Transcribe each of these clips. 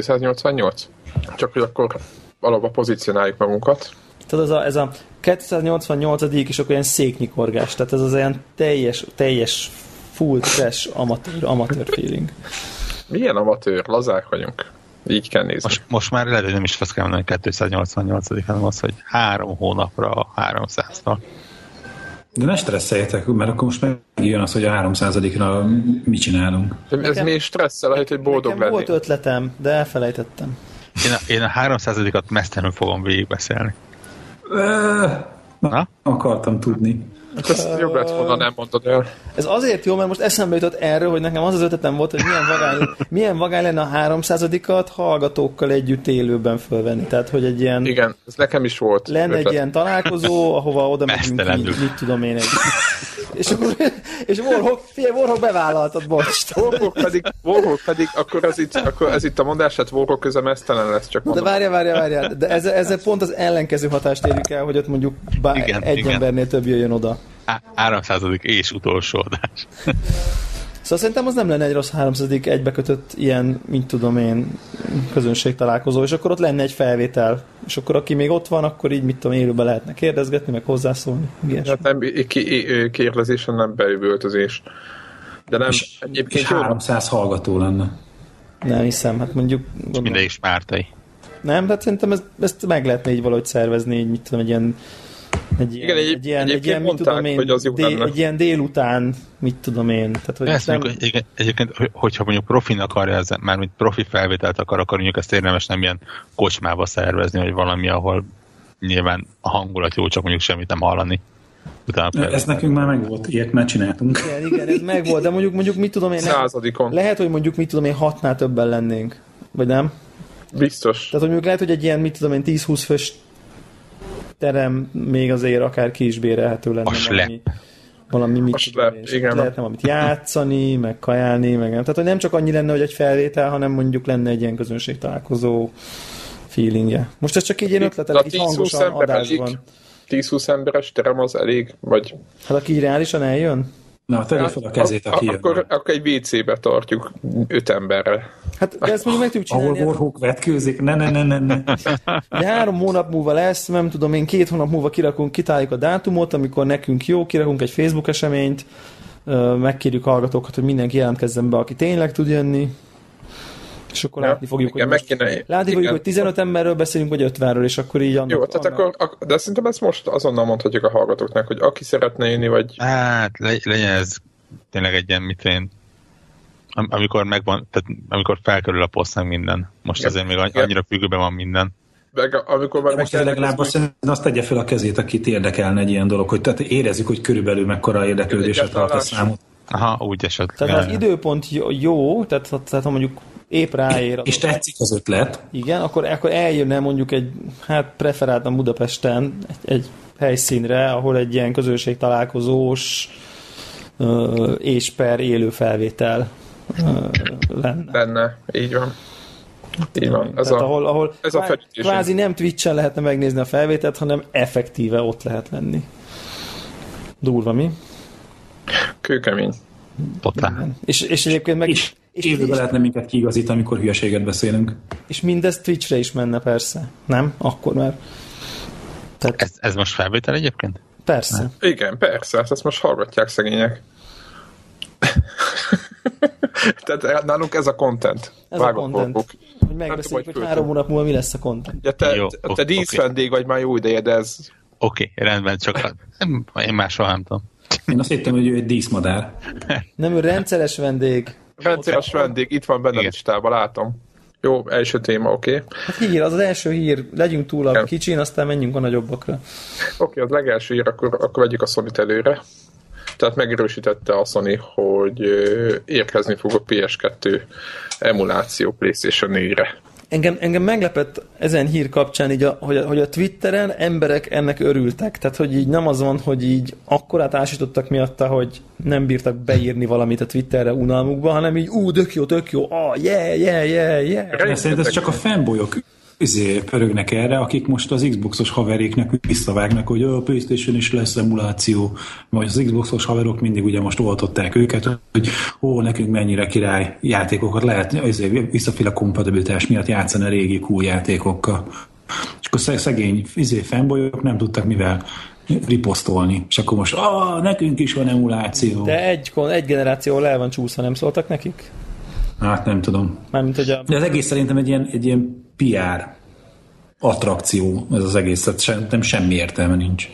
288? Csak hogy akkor alapba pozícionáljuk magunkat. Tehát ez a, ez a 288 és akkor ilyen széknyikorgás, tehát ez az olyan teljes, teljes full trash amatőr, amatőr feeling. Milyen amatőr? Lazák vagyunk. Így kell nézni. Most, most már lehet, hogy nem is azt kell mondani, hogy 288 hanem az, hogy három hónapra a 300-tal. De ne stresszeljetek, mert akkor most megjön az, hogy a 300-ra mit csinálunk. De ez Nekem- mi stresszel, lehet, hogy boldog Nekem lenni. volt ötletem, de elfelejtettem. Én a, én a 300-at mesztelenül fogom végigbeszélni. Na? Akartam tudni. Hát ezt jobb lett volna, nem mondod el. Ez azért jó, mert most eszembe jutott erről, hogy nekem az az ötletem volt, hogy milyen vagány, milyen vagány lenne a 300-at hallgatókkal együtt élőben fölvenni. Tehát, hogy egy ilyen Igen, ez nekem is volt. lenne egy ötlet. ilyen találkozó, ahova oda megyünk így, mit tudom én egy... És akkor, és Warhawk, figyelj, Warhawk bevállaltad, bocs. Warhawk pedig, Warhawk pedig, akkor ez itt, akkor ez itt a mondás, hát Warhawk köze mesztelen lesz, csak De mondom. várjál, várjál, várjál. De ezzel, ezzel pont az ellenkező hatást érjük el, hogy ott mondjuk bár Igen, egy igen. embernél több jöjjön oda. Á, 300 és utolsó adás. Szóval szerintem az nem lenne egy rossz 300 egybekötött ilyen, mint tudom én, közönség találkozó, és akkor ott lenne egy felvétel. És akkor aki még ott van, akkor így, mit tudom, élőben lehetne kérdezgetni, meg hozzászólni. Ilyesmi. Hát nem, kérdezésen nem beüvöltözés. De nem, És, és egyébként jó, 300 hallgató lenne. Nem hiszem, hát mondjuk... Gondolom, Minden is Mártai. nem, hát szerintem ezt, ezt meg lehetne így valahogy szervezni, így mit tudom, egy ilyen egy ilyen, Igen, egy- egy ilyen, egy ilyen, mit mondták, tudom én, hogy az jó lenne. egy ilyen délután, mit tudom én. Tehát, hogy Ezt nem, mondjuk, egyébként, egyébként, hogy- hogyha mondjuk profin akarja, ez, már mint profi felvételt akar, akkor mondjuk ezt érdemes nem ilyen kocsmába szervezni, vagy valami, ahol nyilván a hangulat jó, csak mondjuk semmit nem hallani. Utána Ez nekünk már megvolt, ilyet már csináltunk. igen, igen, ez megvolt, de mondjuk, mondjuk mit tudom én, lehet, századikon. lehet, hogy mondjuk mit tudom én, hatnál többen lennénk. Vagy nem? Biztos. Tehát, hogy mondjuk lehet, hogy egy ilyen, mit tudom én, 10-20 fős terem még azért akár ki is bérelhető lenne. A slep. valami, valami mit A tudom igen. Lehetne valamit játszani, meg kajálni, meg nem. Tehát, hogy nem csak annyi lenne, hogy egy felvétel, hanem mondjuk lenne egy ilyen közönség találkozó feelingje. Most ez csak így ilyen a így 10-20 hangosan adásban. 10-20 emberes terem az elég, vagy... Hát aki reálisan eljön? Na, tegye fel a kezét, aki jön. akkor, akkor egy WC-be tartjuk öt emberre. Hát de ezt mondjuk meg tudjuk Ahol csinálni. Warhawk vetkőzik, ne, ne, ne, ne, ne. De három hónap múlva lesz, nem tudom én, két hónap múlva kirakunk, kitáljuk a dátumot, amikor nekünk jó, kirakunk egy Facebook eseményt, megkérjük a hallgatókat, hogy mindenki jelentkezzen be, aki tényleg tud jönni, és akkor Ja, látni fogjuk, igen, hogy meg most, kéne- látni fogjuk, igen. hogy 15 emberről beszélünk, vagy 50-ről, és akkor így annak, Jó, tehát annak- akkor, ak- de szerintem ezt most azonnal mondhatjuk a hallgatóknak, hogy aki szeretne jönni, vagy Hát le, legyen ez tényleg egy ilyen, mit én, am- amikor megvan, tehát amikor felkerül a poszt meg minden. Most Igen. azért még Igen. annyira függőben van minden. meg, amikor már De most ez legalább azt, azt tegye fel a kezét, akit érdekelne egy ilyen dolog, hogy tehát érezzük, hogy körülbelül mekkora érdeklődésre tart a számot. Aha, úgy esetleg. Tehát az időpont jó, jó tehát, tehát ha mondjuk épp ráér, És tetszik az ötlet, igen, akkor, akkor eljönne mondjuk egy, hát preferáltan Budapesten egy, egy helyszínre, ahol egy ilyen közönség találkozós ö, és per élő felvétel ö, lenne. lenne. Így van. Így van. Ez Tehát a, ahol, ahol ez a kvá- felütésünk. kvázi nem Twitch-en lehetne megnézni a felvételt, hanem effektíve ott lehet lenni. Durva, mi? kőkemény. Totál. És, és egyébként meg... és, és, élőben és, lehetne minket kiigazítani, amikor hülyeséget beszélünk. és mindez Twitchre is menne persze. Nem? Akkor már. Tehát Ez, ez most felvétel egyébként? persze. Igen, persze, hát ezt most hallgatják szegények. Tehát nálunk ez a content. Ez a Vágott content. borgok. Hogy megbeszéljük, vagy hogy három hónap múlva mi lesz a content. Ja, te, Jó, te, te díszvendég vagy már jó ideje, de ez Oké, okay, rendben, csak nem, én már soha nem tudom. Én azt hittem, hogy ő egy díszmadár. Nem, ő rendszeres vendég. Rendszeres vendég, itt van benne a Igen. listában, látom. Jó, első téma, oké. Okay. Hát hír, az az első hír. Legyünk túl a Igen. kicsin, aztán menjünk a nagyobbakra. Oké, az legelső ír, akkor, akkor vegyük a sony előre. Tehát megerősítette a Sony, hogy érkezni fog a PS2 emuláció PlayStation 4-re. Engem, engem meglepett ezen hír kapcsán, így a, hogy, a, hogy a Twitteren emberek ennek örültek. Tehát, hogy így nem az van, hogy így akkorát ásítottak miatta, hogy nem bírtak beírni valamit a Twitterre unalmukba, hanem így ú, tök jó, tök jó, ah, yeah, yeah, yeah, yeah. Szerintem ez csak a fanboyok izé, pörögnek erre, akik most az Xboxos haveréknek visszavágnak, hogy a Playstation is lesz emuláció, vagy az Xboxos haverok mindig ugye most oltották őket, hogy ó, nekünk mennyire király játékokat lehet izé, visszaféle kompatibilitás miatt játszani a régi cool játékokkal. És akkor szegény izé, fanboyok nem tudtak mivel riposztolni. És akkor most, ah, nekünk is van emuláció. De egy, egy generáció el van csúszva, nem szóltak nekik? Hát nem tudom. Mármint, hogy a... De az egész szerintem egy ilyen, egy ilyen PR attrakció ez az egész, tehát sem, nem semmi értelme nincs.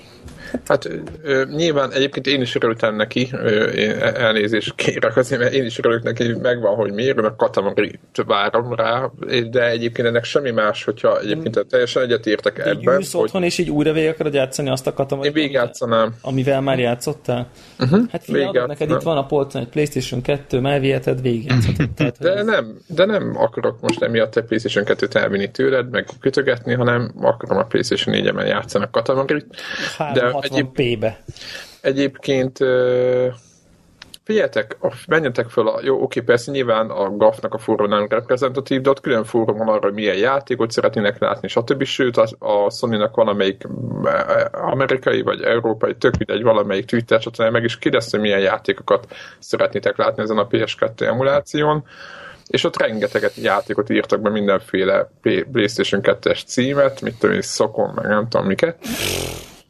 Hát ö, nyilván egyébként én is örültem neki, ö, én elnézést kérek azért, mert én is örülök neki, megvan, hogy miért, mert Katamari várom rá, de egyébként ennek semmi más, hogyha egyébként teljesen egyetértek ebben. Ülsz hogy... otthon, és így újra végig akarod játszani azt a Katamari, Én végigjátszanám. amivel már játszottál? Uh-huh. Hát figyelj, neked itt van a polcon egy Playstation 2, már viheted, végigjátszhatod. de, ez... nem, de nem akarok most emiatt egy Playstation 2-t elvinni tőled, meg kötögetni, hanem akarom a Playstation 4-en játszani a Katamarit. De Egyéb, Egyébként figyeljetek, menjetek föl a, jó, oké, persze nyilván a GAF-nak a fórum nem reprezentatív, de ott külön fórum van arra, hogy milyen játékot szeretnének látni, stb. Sőt, a, a Sony-nak valamelyik amerikai vagy európai, tök mindegy, valamelyik Twitter csatornája meg is kérdezte, milyen játékokat szeretnétek látni ezen a PS2 emuláción. És ott rengeteget játékot írtak be mindenféle PlayStation 2-es címet, mit tudom én, szokon, meg nem tudom miket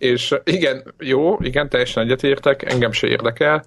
és igen, jó, igen, teljesen egyetértek, engem se érdekel,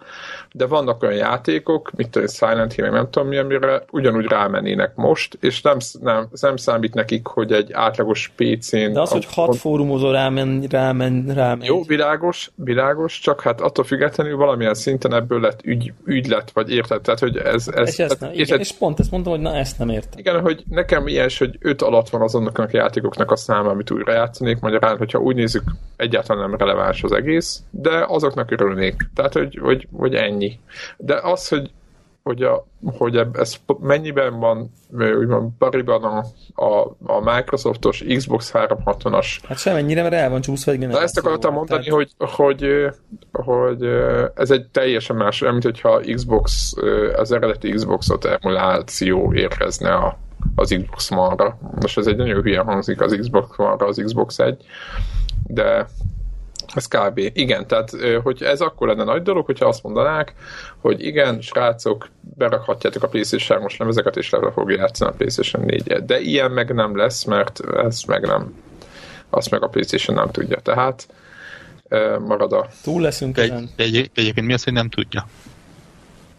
de vannak olyan játékok, mit tudom, Silent Hill, nem tudom mi, amire ugyanúgy rámennének most, és nem, nem, nem számít nekik, hogy egy átlagos PC-n... De az, a, hogy hat fórumozó rámen, rámen, rámen. Jó, világos, világos, csak hát attól függetlenül valamilyen szinten ebből lett ügy, ügylet, vagy érted, tehát, hogy ez... ez és, tehát, nem, igen, és pont ezt mondtam, hogy na ezt nem értem. Igen, hogy nekem ilyen, hogy öt alatt van azonnak a játékoknak a száma, amit újra játszanék, magyarán, hogyha úgy nézzük, egyáltalán nem releváns az egész, de azoknak örülnék. Tehát, hogy, hogy, hogy ennyi. De az, hogy hogy, a, hogy ez mennyiben van úgymond pariban a, a, a Microsoftos Xbox 360-as. Hát semennyire, mert el van csúszva egy De ezt akartam mondani, tehát... hogy, hogy, hogy ez egy teljesen más, mint hogyha Xbox, az eredeti Xboxot emuláció érkezne a, az Xbox One-ra. Most ez egy nagyon hülye hangzik az Xbox One-ra, az Xbox 1, de ez kb. Igen, tehát hogy ez akkor lenne nagy dolog, hogyha azt mondanák, hogy igen, srácok, berakhatjátok a PlayStation 3-os lemezeket, és le fogja játszani a PlayStation 4 De ilyen meg nem lesz, mert ez meg nem, azt meg a PlayStation nem tudja. Tehát marad a... Túl leszünk ezen. Egy, egy, egyébként mi az, hogy nem tudja?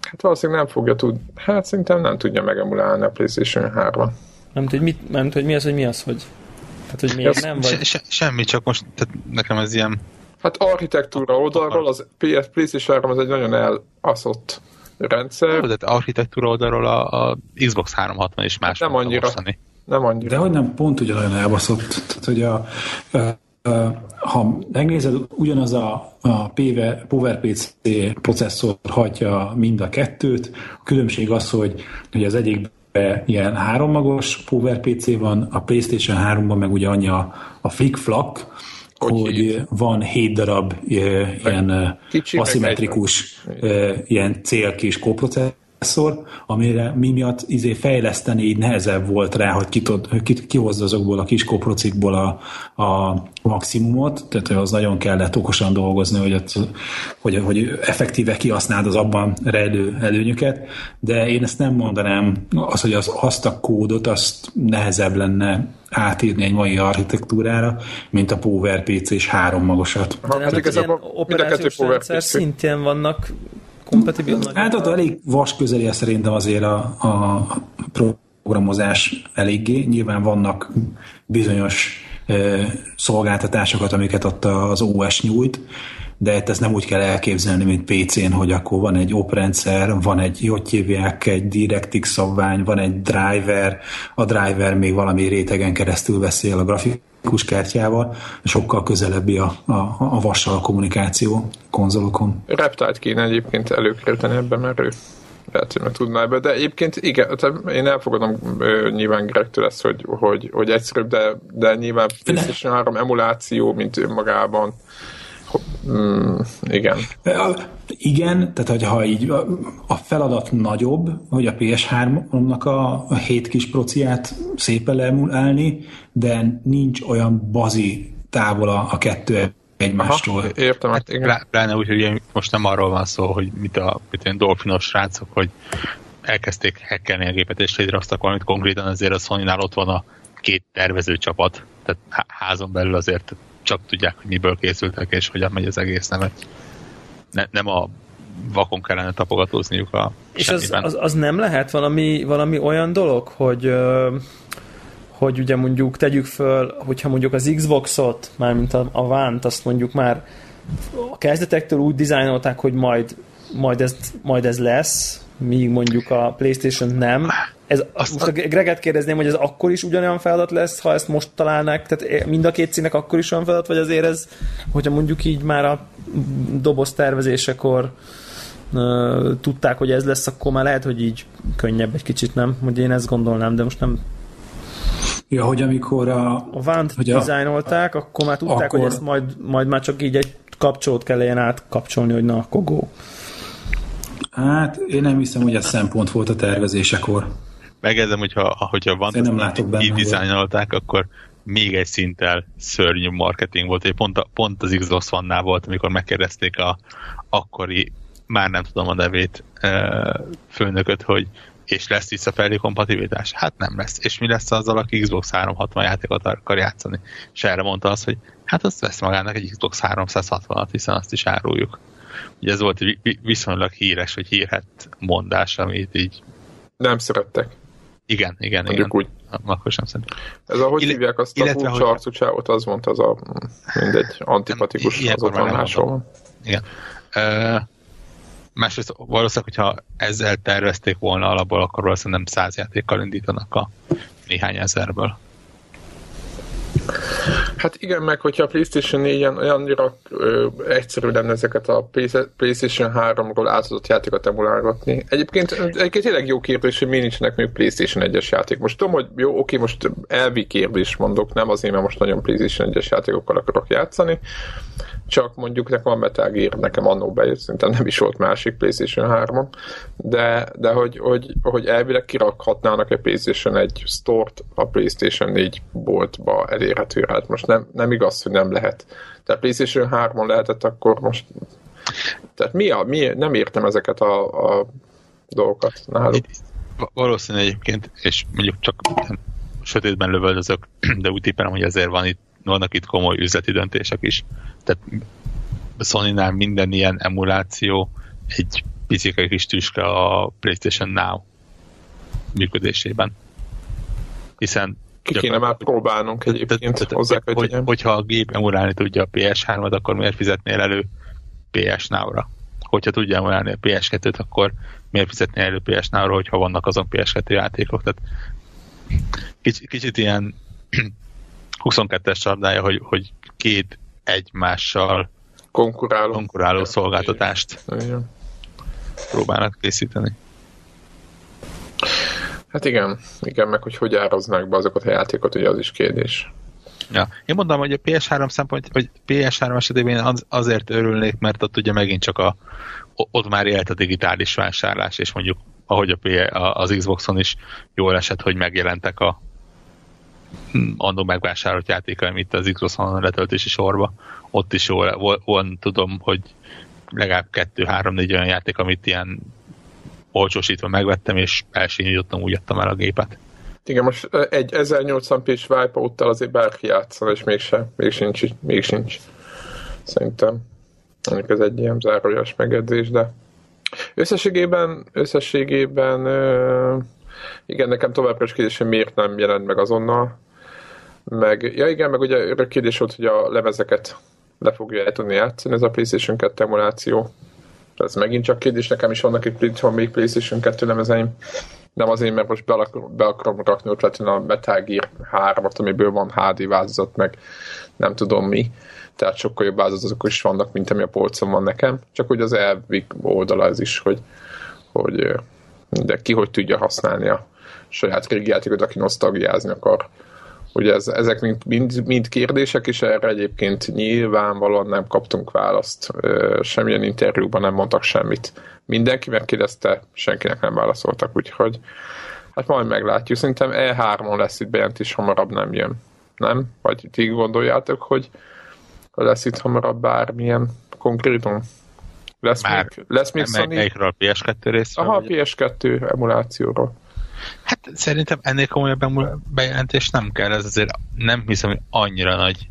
Hát valószínűleg nem fogja tudni. Hát szerintem nem tudja megemulálni a PlayStation 3 Nem tudja, mit, nem tudja, mi az, hogy mi az, hogy... Hát, hogy miért nem vagy... Se, se, semmi, csak most tehát nekem ez ilyen Hát architektúra oldalról az PS PlayStation 3 az egy nagyon elaszott rendszer. Jó, de architektúra oldalról a, a Xbox 360 is más. Hát nem annyira. Mostani. Nem annyira. De hogy nem pont ugyanolyan elbaszott. Tehát, hogy a, a, a, ha megnézed, ugyanaz a, a PowerPC processzor hagyja mind a kettőt. A különbség az, hogy, hogy az egyik ilyen hárommagos PowerPC van, a PlayStation 3-ban meg ugye annyi a, a flick-flack, hogy, hogy van hét darab ilyen Kicsi, aszimmetrikus ilyen célkis koprocesszor, amire mi miatt izé fejleszteni így nehezebb volt rá, hogy ki, tud, ki, kihozza azokból a kis koprocikból a, a maximumot, tehát az nagyon kellett okosan dolgozni, hogy, ott, hogy, hogy effektíve kihasználd az abban rejlő előnyöket, de én ezt nem mondanám, az, hogy az, azt a kódot, azt nehezebb lenne átírni egy mai architektúrára, mint a PowerPC és három magasat. De hát ez a operációs rendszer szintén vannak kompatibil? Hát ott elég vas közeli szerintem azért a, a programozás eléggé. Nyilván vannak bizonyos szolgáltatásokat, amiket ott az OS nyújt, de ezt nem úgy kell elképzelni, mint PC-n, hogy akkor van egy oprendszer, van egy, hogy hívják, egy DirectX szabvány, van egy driver, a driver még valami rétegen keresztül veszi el a grafikus kártyával, sokkal közelebbi a, a, a vassal a kommunikáció konzolokon. Reptile kéne egyébként előkerülteni ebben, mert ő lehet, hogy meg tudná ebbe, de egyébként igen, tehát én elfogadom uh, nyilván Gregtől ezt, hogy, hogy, hogy egyszerűbb, de, de nyilván PlayStation 3 emuláció, mint önmagában Mm, igen. Igen, tehát hogyha így a feladat nagyobb, hogy a PS3-nak a, a 7 kis prociát szépen leemulálni, de nincs olyan bazi távol a, a kettő egymástól. Aha, értem, hát igen. Pláne úgy, hogy most nem arról van szó, hogy mit a mit dolfinos srácok, hogy elkezdték hackelni a gépet, és létrehoztak valamit konkrétan, azért a sony ott van a két tervező csapat, tehát házon belül azért csak tudják, hogy miből készültek, és hogyan megy az egész nemet. Ne, nem a vakon kellene tapogatózniuk a És az, az, az, nem lehet valami, valami olyan dolog, hogy hogy ugye mondjuk tegyük föl, hogyha mondjuk az Xboxot, mármint a, a Vánt, azt mondjuk már a kezdetektől úgy dizájnolták, hogy majd, majd, ez, majd ez lesz, míg mondjuk a Playstation nem. Ez, Azt most a Greget kérdezném, hogy ez akkor is ugyanolyan feladat lesz, ha ezt most találnák, tehát mind a két színek akkor is olyan feladat, vagy azért ez, hogyha mondjuk így már a doboz tervezésekor tudták, hogy ez lesz, akkor már lehet, hogy így könnyebb egy kicsit, nem? Hogy én ezt gondolnám, de most nem Ja, hogy amikor a... A Vánt dizájnolták, akkor már tudták, akkor... hogy ezt majd, majd már csak így egy kapcsolót kelljen átkapcsolni, hogy na, akkor go. Hát én nem hiszem, hogy ez szempont volt a tervezésekor. Megérzem, hogyha, hogyha van, nem látok benne, így dizájnolták, akkor még egy szinttel szörnyű marketing volt. Pont, a, pont az Xbox one volt, amikor megkérdezték a akkori, már nem tudom a nevét, főnököt, hogy és lesz visszafelé kompatibilitás? Hát nem lesz. És mi lesz azzal, aki Xbox 360 játékot akar játszani? És erre mondta az, hogy hát azt vesz magának egy Xbox 360-at, hiszen azt is áruljuk. Ugye ez volt egy viszonylag híres, vagy hírhet mondás, amit így... Nem szerettek. Igen, igen, Mondjuk igen. úgy. Akkor sem szerintem. Ez a, hogy Ill- hívják azt a furcsa arcú csávot, az mondta, az a mindegy, antipatikus, az ott van máshol. Igen. Uh, másrészt valószínűleg, hogyha ezzel tervezték volna alapból, akkor valószínűleg nem száz játékkal indítanak a néhány ezerből. Hát igen, meg hogyha a PlayStation 4-en olyannyira ö, egyszerű lenne ezeket a PlayStation 3-ról átadott játékot emulálgatni. Egyébként, egyébként tényleg jó kérdés, hogy mi nincsenek még PlayStation 1-es játék. Most tudom, hogy jó, oké, most elvi kérdés mondok, nem azért, mert most nagyon PlayStation 1-es játékokkal akarok játszani, csak mondjuk nekem a Metal Gear nekem annó bejött, szinte nem is volt másik PlayStation 3 de, de hogy, hogy, hogy elvileg kirakhatnának egy PlayStation 1 store-t a PlayStation 4 boltba elérhetőre. Hát most nem, nem igaz, hogy nem lehet. Tehát PlayStation 3-on lehetett, akkor most tehát mi a, mi, nem értem ezeket a, a dolgokat náluk. Valószínűleg egyébként, és mondjuk csak sötétben lövöldözök, de úgy tippelem, hogy ezért van itt, vannak itt komoly üzleti döntések is. Tehát Sony-nál minden ilyen emuláció egy picike kis tüske a PlayStation Now működésében. Hiszen ki kéne már próbálnunk egyébként tehát, hozzá, hogy, hogy, hogyha a gép emulálni tudja a PS3-at, akkor miért fizetnél elő PS Now-ra? Hogyha tudja emulálni a PS2-t, akkor miért fizetnél elő PS Now-ra, hogyha vannak azon PS2 játékok? Tehát kicsit, kicsit ilyen 22-es csapdája, hogy, hogy két egymással konkuráló, konkuráló szolgáltatást Igen. próbálnak készíteni. Hát igen, igen, meg hogy hogy áraznák be azokat a játékot, ugye az is kérdés. Ja. Én mondom, hogy a PS3 szempont, vagy PS3 esetében az, azért örülnék, mert ott ugye megint csak a, ott már élt a digitális vásárlás, és mondjuk ahogy a, az Xboxon is jól esett, hogy megjelentek a annó megvásárolt játékai, amit az Xboxon letöltési sorba. Ott is jól van, tudom, hogy legalább kettő, három, négy olyan játék, amit ilyen olcsósítva megvettem, és elsényítottam, úgy adtam el a gépet. Igen, most egy 1080p-s Wipeout-tal azért bárki játszol, és mégsem, még sincs, még sincs. Szerintem. Mondjuk ez egy ilyen zárójas megedzés, de összességében, összességében igen, nekem továbbra is kérdés, hogy miért nem jelent meg azonnal. Meg, ja igen, meg ugye örök kérdés volt, hogy a lemezeket le fogja el tudni játszani, ez a PlayStation 2 emuláció. Ez megint csak kérdés, nekem is vannak itt van még PlayStation 2 lemezeim. Nem azért, mert most be, akarom, be akarom rakni ott a Metal Gear 3-at, amiből van HD változat, meg nem tudom mi. Tehát sokkal jobb változatok is vannak, mint ami a polcon van nekem. Csak hogy az elvi oldala ez is, hogy, hogy de ki hogy tudja használni a saját régi játékot, aki nosztalgiázni akar Ugye ez, ezek mind, mind, mind kérdések, és erre egyébként nyilvánvalóan nem kaptunk választ. Semmilyen interjúban nem mondtak semmit. Mindenki megkérdezte, senkinek nem válaszoltak, úgyhogy hát majd meglátjuk. Szerintem E3-on lesz itt bejelentés, hamarabb nem jön. Nem? Vagy ti gondoljátok, hogy lesz itt hamarabb bármilyen konkrétum? Lesz Már még, lesz még Sony? melyikről a PS2 részről? Aha, vagy- PS2 emulációról. Hát szerintem ennél komolyabb bejelentés nem kell, ez azért nem hiszem, hogy annyira nagy.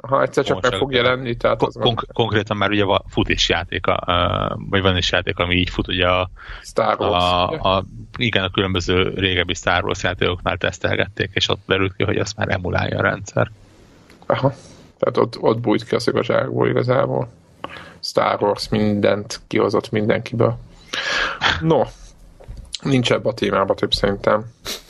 Ha egyszer csak meg fog jelenni, tehát Kon- az konk- konkrétan már ugye va- fut is játéka, uh, vagy van is játék, ami így fut, ugye a, Star Wars. a, a, igen, a különböző régebbi Star Wars játékoknál tesztelgették, és ott derült ki, hogy azt már emulálja a rendszer. Aha. Tehát ott, ott bújt ki a szög a zsákból igazából. Star Wars mindent kihozott mindenkiből. No, nincs ebbe a témába több szerintem.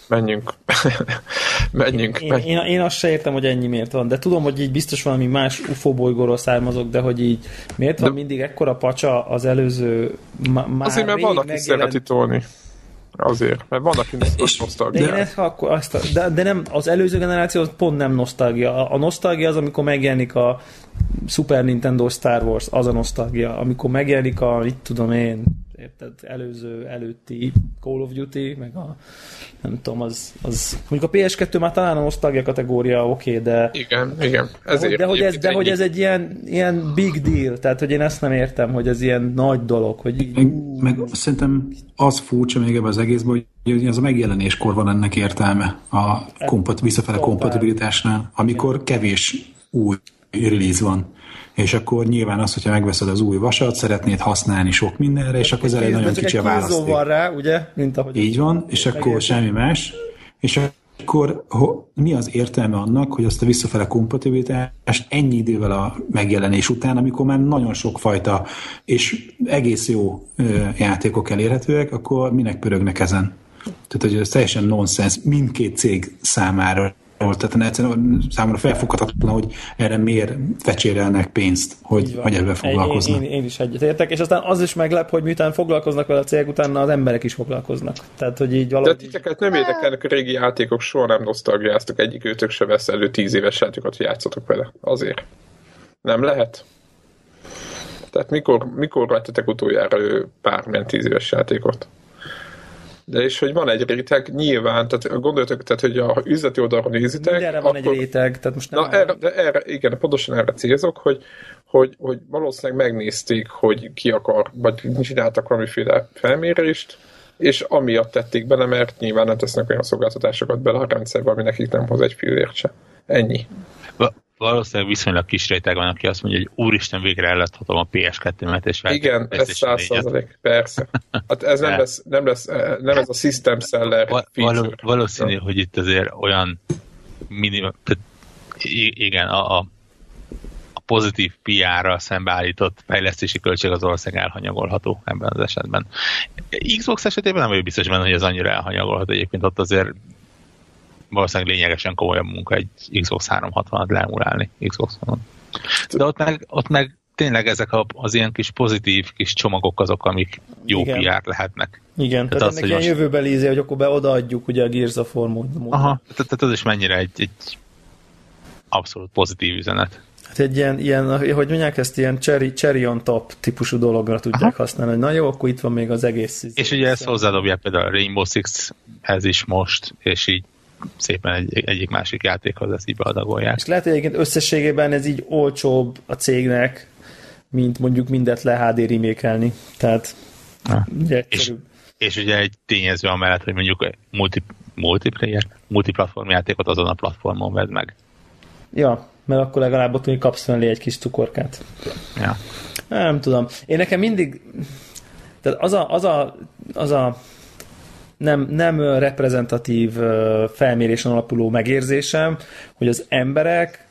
Menjünk. menjünk. Én, menjünk. én, én azt se értem, hogy ennyi miért van, de tudom, hogy így biztos valami más UFO bolygóról származok, de hogy így miért van De- mindig ekkora pacsa az előző má, már Azért, mert van, aki megjelent- szereti tolni. Azért, mert van, aki De nosztalgia. én ezt, akkor azt, de, de nem, az előző generáció az pont nem nosztalgia. A, a nosztalgia az, amikor megjelenik a Super Nintendo Star Wars, az a nosztalgia. Amikor megjelenik a, mit tudom én, érted, előző, előtti Call of Duty, meg a, nem tudom, az, az mondjuk a PS2 már talán a nosztalgia kategória, oké, okay, de Igen, igen. Ezért de hogy, ez, de hogy ez egy ilyen, ilyen big deal, tehát hogy én ezt nem értem, hogy ez ilyen nagy dolog, hogy így, Meg, meg szerintem az furcsa még ebben az egészben, hogy az a megjelenéskor van ennek értelme a kompat, visszafele kompatibilitásnál, amikor kevés új release van. És akkor nyilván az, hogyha megveszed az új vasat, szeretnéd használni sok mindenre, és akkor az elején nagyon kicsi a választék. van rá, ugye, mint ahogy Így van, és akkor semmi más. És akkor ho, mi az értelme annak, hogy azt a visszafele kompatibilitást ennyi idővel a megjelenés után, amikor már nagyon sok fajta és egész jó ö, játékok elérhetőek, akkor minek pörögnek ezen? Tehát, hogy ez teljesen nonsens mindkét cég számára. Tehát egyszerűen számomra felfoghatatlan, hogy erre miért fecsérelnek pénzt, hogy, hogy ebben Én, foglalkoznak. én, én is egyetértek, és aztán az is meglep, hogy miután foglalkoznak vele a cégek, utána az emberek is foglalkoznak. Tehát, hogy így De valahogy... titeket nem érdekelnek a régi játékok, soha nem nosztalgiáztok, egyik őtök se vesz elő tíz éves játékokat, hogy játszotok vele. Azért. Nem lehet? Tehát mikor, mikor vettetek utoljára ő bármilyen tíz éves játékot? De és hogy van egy réteg, nyilván, tehát gondoljatok, tehát hogy a üzleti oldalról nézitek, Mindenre van egy réteg, tehát most nem... Na, erre, de erre, igen, pontosan erre célzok, hogy, hogy, hogy valószínűleg megnézték, hogy ki akar, vagy csináltak valamiféle felmérést, és amiatt tették bele, mert nyilván nem tesznek olyan szolgáltatásokat bele a rendszerbe, ami nekik nem hoz egy fillért se. Ennyi. Va- Valószínűleg viszonylag kis réteg van, aki azt mondja, hogy úristen, végre elláthatom a PS2-met, és Igen, ez száz 4-et. százalék, persze. Hát ez nem lesz, nem lesz, eh, nem ez a system seller Va- feature. való, valószínű, hogy itt azért olyan minim, tehát igen, a, a, pozitív PR-ra szembeállított fejlesztési költség az ország elhanyagolható ebben az esetben. Xbox esetében nem vagyok biztos benne, hogy ez annyira elhanyagolható. Egyébként ott azért valószínűleg lényegesen komolyabb munka egy Xbox 360-at leemulálni Xbox-on. De ott meg, ott meg tényleg ezek a, az ilyen kis pozitív kis csomagok azok, amik jó Igen. PR lehetnek. Igen, tehát, az, ennek ilyen most- jövőbeli íze, hogy akkor be odaadjuk ugye a Gears of War. Aha, tehát, tehát az is mennyire egy, egy abszolút pozitív üzenet. Hát egy ilyen, ilyen, hogy mondják ezt, ilyen cherry, cherry on top típusú dologra tudják Aha. használni, hogy na jó, akkor itt van még az egész. izé, És ugye ezt hozzádobják például a Rainbow Six-hez is most, és így szépen egy, egyik másik játékhoz ezt így beadagolják. És lehet, hogy egyébként összességében ez így olcsóbb a cégnek, mint mondjuk mindet le HD remékelni. Tehát Ha. ugye És, és ugye egy tényező amellett, hogy mondjuk multi, multiplayer, multiplatform játékot azon a platformon vedd meg. Ja, mert akkor legalább ott kapsz mellé egy kis cukorkát. Ja. Nem tudom. Én nekem mindig... Tehát az a, az a, az a nem, nem reprezentatív felmérésen alapuló megérzésem, hogy az emberek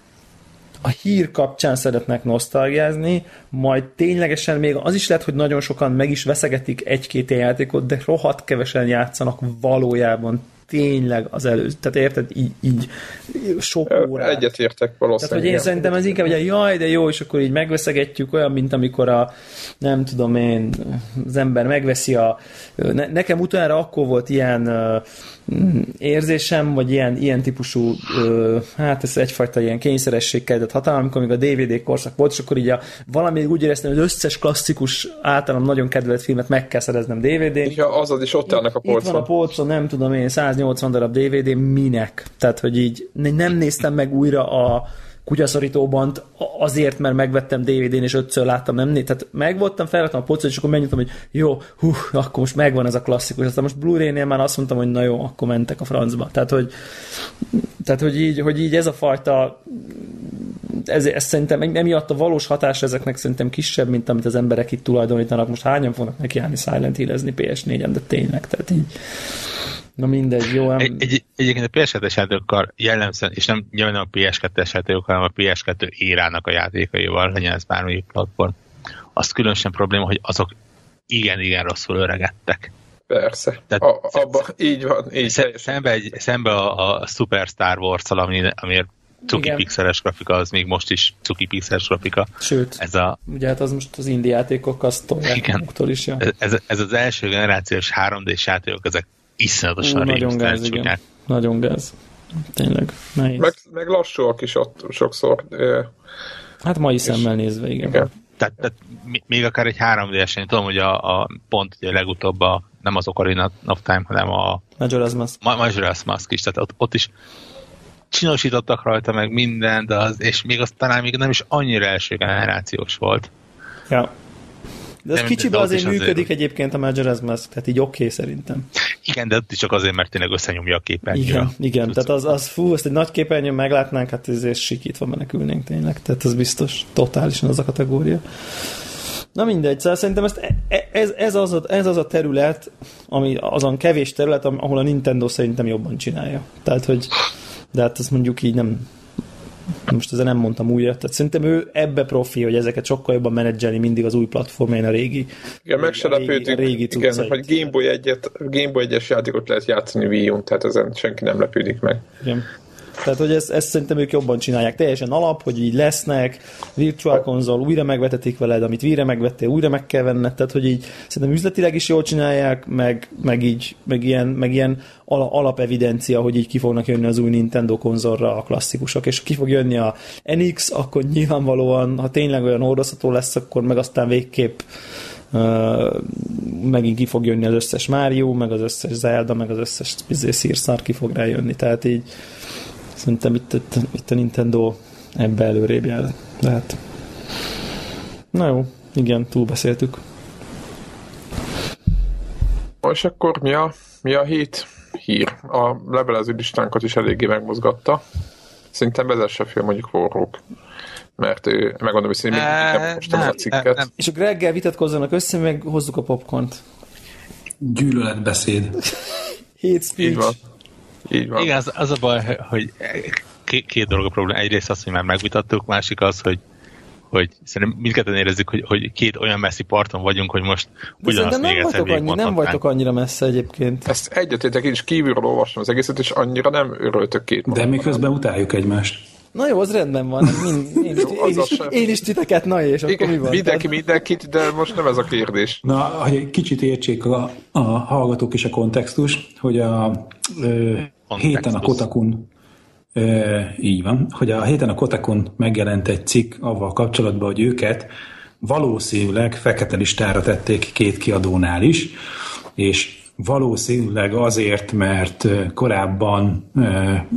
a hír kapcsán szeretnek nosztalgiázni, majd ténylegesen még az is lehet, hogy nagyon sokan meg is veszegetik egy-két játékot, de rohadt kevesen játszanak valójában tényleg az előző. Tehát érted, így, így sok órát. Egyetértek valószínűleg. Tehát, hogy én szerintem ez inkább, hogy jaj, de jó, és akkor így megveszegetjük, olyan, mint amikor a, nem tudom én, az ember megveszi a, ne, nekem utána akkor volt ilyen érzésem, vagy ilyen, ilyen típusú, hát ez egyfajta ilyen kényszeresség kellett hatalma, amikor még a DVD korszak volt, és akkor így a, valami úgy éreztem, hogy összes klasszikus, általam nagyon kedvelt filmet meg kell szereznem DVD-n. Ja, azaz is ott állnak a polcon. Itt van a polcon, nem tudom én, 180 darab DVD, minek? Tehát, hogy így nem néztem meg újra a kutyaszorítóban azért, mert megvettem DVD-n, és ötször láttam, nem né? Tehát megvoltam, felvettem a polcot, és akkor megnyitom, hogy jó, hú, akkor most megvan ez a klasszikus. Aztán most Blu-ray-nél már azt mondtam, hogy na jó, akkor mentek a francba. Tehát, hogy, tehát, hogy, így, hogy így ez a fajta ez, ez szerintem emiatt a valós hatás ezeknek szerintem kisebb, mint amit az emberek itt tulajdonítanak. Most hányan fognak nekiállni Silent Hill-ezni PS4-en, de tényleg, tehát így Na mindegy, jó. Egy, egy, egyébként a PS2-es játékokkal jellemzően, és nem nyilván a PS2-es játékokkal, hanem a PS2 érának a játékaival, legyen ez bármelyik platform, az különösen probléma, hogy azok igen-igen rosszul öregedtek. Persze. Tehát, a, abba, így van. Így szembe, egy, szembe a, a Super Star Wars-szal, ami, amiért cuki Igen. pixeles grafika, az még most is cuki pixeles grafika. Sőt, ez a, ugye hát az most az indie játékok, azt tolják is. Ja. Ez, ez, ez, az első generációs 3D-s játékok, ezek iszonyatosan Nagyon gáz, igen. Nagyon gáz. Tényleg, nehéz. Meg, meg lassúak is ott sokszor. Hát mai és, szemmel nézve, igen. igen. Tehát, tehát még akár egy 3D-esen, én tudom, hogy a, a pont ugye legutóbb a, nem az Ocarina of Time, hanem a Majora's Mask. Ma, Majora's Mask is, tehát ott, ott is csinosítottak rajta meg mindent, de az, és még az talán még nem is annyira első generációs volt. Ja. De ez kicsiben azért működik azért... egyébként a Majora's Mask, tehát így oké okay, szerintem. Igen, de ott is csak azért, mert tényleg összenyomja a képernyőt. Igen, igen. tehát az, az fú, ezt egy nagy képernyőn meglátnánk, hát ezért sikítva menekülnénk tényleg. Tehát az biztos totálisan az a kategória. Na mindegy, szóval szerintem ezt, e, ez, ez, az a, ez az a terület, ami azon kevés terület, ahol a Nintendo szerintem jobban csinálja. Tehát, hogy de hát azt mondjuk így nem, most ezzel nem mondtam újra, tehát szerintem ő ebbe profi, hogy ezeket sokkal jobban menedzselni mindig az új platformjain a régi Igen, meg se lepődünk, régi igen, hogy Gameboy, egyet, Gameboy egyes játékot lehet játszani Wii U-n, tehát ezen senki nem lepődik meg. Igen. Tehát, hogy ezt, ezt szerintem ők jobban csinálják. Teljesen alap, hogy így lesznek, virtual konzol, újra megvetetik veled, amit víre megvettél, újra meg kell venned. Tehát, hogy így szerintem üzletileg is jól csinálják, meg, meg így, meg ilyen, meg ilyen alapevidencia, hogy így ki fognak jönni az új Nintendo konzolra a klasszikusok, és ki fog jönni a NX, akkor nyilvánvalóan, ha tényleg olyan hordozható lesz, akkor meg aztán végképp Uh, megint ki fog jönni az összes Mario, meg az összes Zelda, meg az összes szírszar ki fog rájönni, tehát így Szerintem itt, itt, itt a Nintendo ebbe előrébb jár. Lehet. Na jó, igen, túlbeszéltük. És akkor mi a, mi a hét hír? A levelező listánkat is eléggé megmozgatta. Szerintem vezesse fel mondjuk forrók. Mert ő, megmondom, hogy szerintem nem most a cikket. Nem. És a Greggel vitatkozzanak össze, meg hozzuk a popcornt. Gyűlöletbeszéd. Hate speech. Így van. Így van. Igen, az, az a baj, hogy két, két dolog a probléma. Egyrészt az, hogy már megvitattuk, másik az, hogy hogy szerintem mindketten érezzük, hogy, hogy két olyan messzi parton vagyunk, hogy most ugyanazt még egyszer annyi, Nem vagytok annyira messze egyébként. Ezt egyetétek, én is kívülről olvastam az egészet, és annyira nem örültök két De miközben utáljuk egymást. Na jó, az rendben van. Mind, én, is, jó, én, is, én is titeket, na és akkor mi van? Mindenki mindenkit, de most nem ez a kérdés. Na, hogy egy kicsit értsék a, a hallgatók is a kontextus, hogy a ö, héten a Kotakun e, így van, hogy a héten a Kotakun megjelent egy cikk avval kapcsolatban, hogy őket valószínűleg fekete listára tették két kiadónál is, és valószínűleg azért, mert korábban e,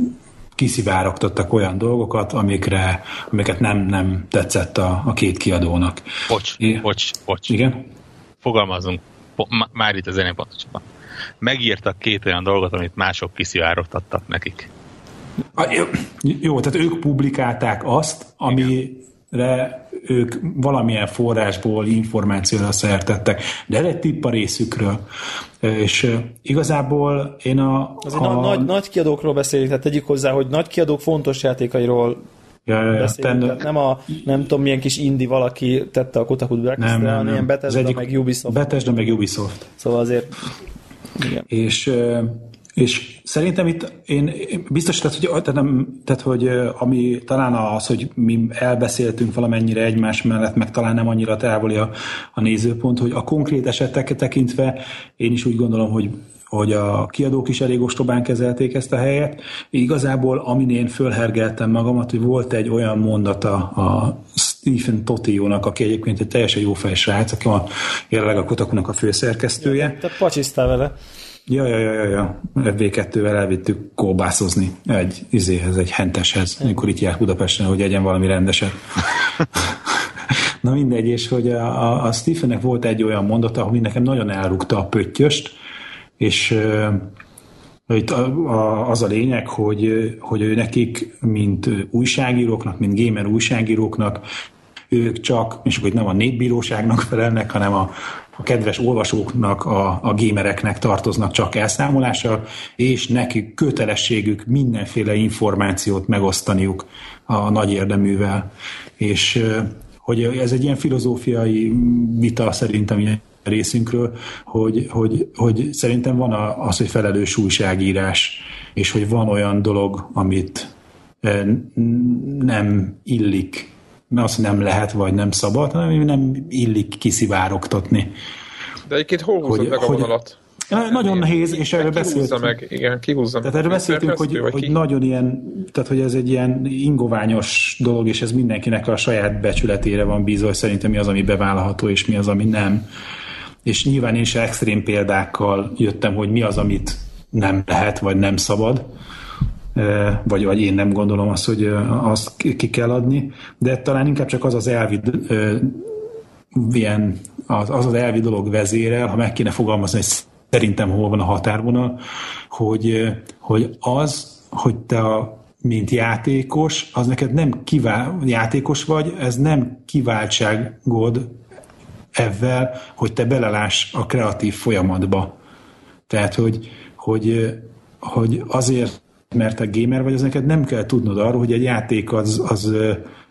kiszivárogtattak olyan dolgokat, amikre, amiket nem, nem tetszett a, a két kiadónak. Bocs, é, bocs, bocs. Igen? Fogalmazunk, már itt az ennél pontosabban megírtak két olyan dolgot, amit mások kiszivárogtattak nekik. A, jó, tehát ők publikálták azt, amire ők valamilyen forrásból információra szertettek, de egy tipp a részükről. És igazából én a... Azért a... Nagy, nagy kiadókról beszélünk, tehát tegyük hozzá, hogy nagy kiadók fontos játékairól Ja, ja, ja. Ten... nem a, nem tudom, milyen kis indi valaki tette a Kotaku Blacklistre, hanem nem. ilyen Bethesda, egyik, meg Ubisoft. Bethesda, meg Ubisoft. Szóval azért igen. És És szerintem itt én biztos, tehát, hogy, tehát, nem, tehát, hogy ami talán az, hogy mi elbeszéltünk valamennyire egymás mellett, meg talán nem annyira távoli a, a nézőpont, hogy a konkrét esetek tekintve én is úgy gondolom, hogy hogy a kiadók is elég ostobán kezelték ezt a helyet. Igazából, amin én fölhergeltem magamat, hogy volt egy olyan mondata a Stephen Totiónak, aki egyébként egy teljesen jó srác, aki a jelenleg a Kotakunak a főszerkesztője. Te pacsisztál vele. Ja, ja, ja, ja, ja. FB2-vel elvittük kóbászozni egy izéhez, egy henteshez, amikor itt járt Budapesten, hogy egyen valami rendeset. Na mindegy, és hogy a, a, a Stephennek volt egy olyan mondata, ami nekem nagyon elrúgta a pöttyöst, és itt az a lényeg, hogy, hogy ő nekik, mint újságíróknak, mint gamer újságíróknak, ők csak, és akkor itt nem a népbíróságnak felelnek, hanem a, a kedves olvasóknak, a, a gamereknek tartoznak csak elszámolással, és nekik kötelességük mindenféle információt megosztaniuk a nagy érdeművel. És hogy ez egy ilyen filozófiai vita szerintem ilyen részünkről, hogy, hogy, hogy szerintem van az, hogy felelős újságírás, és hogy van olyan dolog, amit nem illik mert azt nem lehet, vagy nem szabad, hanem nem illik kiszivárogtatni. De egyébként hol húzod hogy, meg a vonalat? Hogy, nagyon nehéz, és erről beszéltünk. meg, igen, kihúzza Tehát erről beszéltünk, hogy, hogy nagyon ilyen, tehát hogy ez egy ilyen ingoványos dolog, és ez mindenkinek a saját becsületére van bízva, hogy szerintem mi az, ami bevállalható, és mi az, ami nem. És nyilván én is extrém példákkal jöttem, hogy mi az, amit nem lehet, vagy nem szabad vagy, vagy én nem gondolom azt, hogy azt ki kell adni, de talán inkább csak az az elvi ilyen, az, az az elvi dolog vezérel, ha meg kéne fogalmazni, hogy szerintem hol van a határvonal, hogy, hogy az, hogy te a, mint játékos, az neked nem kivál, játékos vagy, ez nem kiváltságod ezzel, hogy te belelás a kreatív folyamatba. Tehát, hogy, hogy, hogy azért mert a gamer vagy, az neked nem kell tudnod arról, hogy egy játék az, az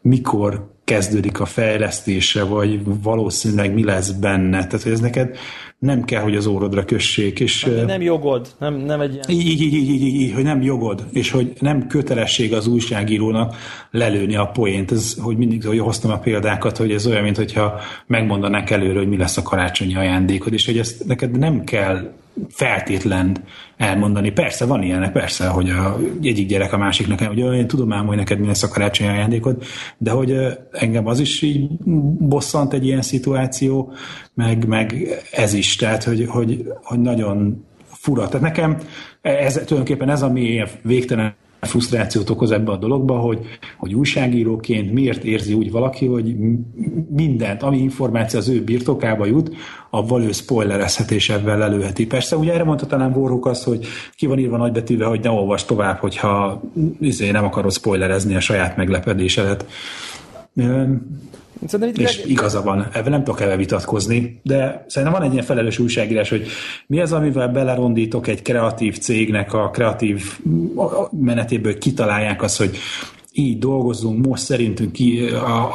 mikor kezdődik a fejlesztése, vagy valószínűleg mi lesz benne. Tehát, hogy ez neked nem kell, hogy az órodra kössék. És, nem jogod, nem, nem egy ilyen... Így, így, így, így, így, így, hogy nem jogod, és hogy nem kötelesség az újságírónak lelőni a poént. Ez, hogy mindig hogy hoztam a példákat, hogy ez olyan, mint hogyha megmondanák előre, hogy mi lesz a karácsonyi ajándékod, és hogy ezt neked nem kell feltétlen elmondani. Persze, van ilyenek, persze, hogy a, egyik gyerek a másiknak, hogy én tudom ám, hogy neked mi lesz a karácsonyi ajándékod, de hogy engem az is így bosszant egy ilyen szituáció, meg, meg ez is, tehát, hogy, hogy, hogy nagyon fura. Tehát nekem ez, tulajdonképpen ez, ami végtelen frusztrációt okoz ebbe a dologba, hogy, hogy újságíróként miért érzi úgy valaki, hogy mindent, ami információ az ő birtokába jut, avval ő spoilerezhet és ebben lelőheti. Persze, ugye erre mondta talán Warhawk azt, hogy ki van írva nagybetűvel, hogy ne olvas tovább, hogyha izé, nem akarod spoilerezni a saját meglepedésedet. Szerintem és leg... igaza van, ebben nem tudok ebben vitatkozni, de szerintem van egy ilyen felelős újságírás, hogy mi az, amivel belerondítok egy kreatív cégnek a kreatív menetéből, kitalálják azt, hogy így dolgozunk, most szerintünk ki,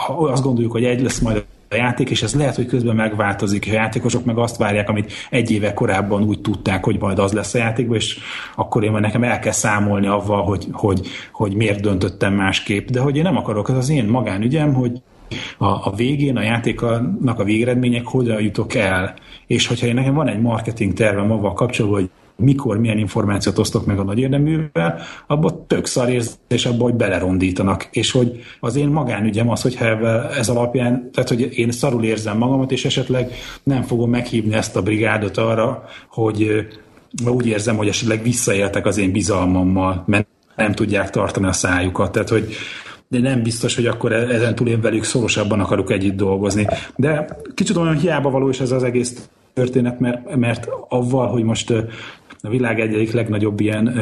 azt gondoljuk, hogy egy lesz majd a játék, és ez lehet, hogy közben megváltozik. A játékosok meg azt várják, amit egy éve korábban úgy tudták, hogy majd az lesz a játékban, és akkor én majd nekem el kell számolni avval, hogy, hogy, hogy miért döntöttem másképp. De hogy én nem akarok, ez az én magánügyem, hogy a, a végén, a játéknak a végeredmények hogyan jutok el. És hogyha én nekem van egy marketing tervem avval kapcsolatban, hogy mikor, milyen információt osztok meg a nagy érdeművel, abban tök szar és abban, hogy belerondítanak. És hogy az én magánügyem az, hogyha ez alapján, tehát hogy én szarul érzem magamat, és esetleg nem fogom meghívni ezt a brigádot arra, hogy úgy érzem, hogy esetleg visszaéltek az én bizalmammal, mert nem tudják tartani a szájukat. Tehát, hogy de nem biztos, hogy akkor e- ezen túl én velük szorosabban akarok együtt dolgozni. De kicsit olyan hiába való is ez az egész történet, mert, mert avval, hogy most a világ egyik legnagyobb ilyen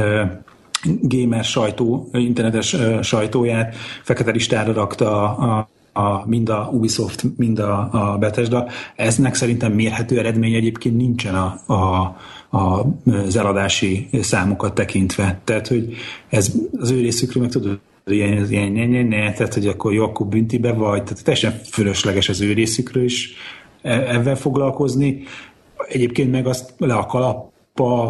gamer sajtó, internetes sajtóját fekete listára rakta a, a, mind a Ubisoft, mind a, a Bethesda. Eznek szerintem mérhető eredmény egyébként nincsen a, a, a, az eladási számokat tekintve. Tehát, hogy ez az ő részükről meg tudod, ilyen, ilyen ne, ne, ne, tehát hogy akkor jó, akkor büntibe vagy, tehát teljesen fölösleges az ő részükről is e, ebben foglalkozni. Egyébként meg azt le a kalap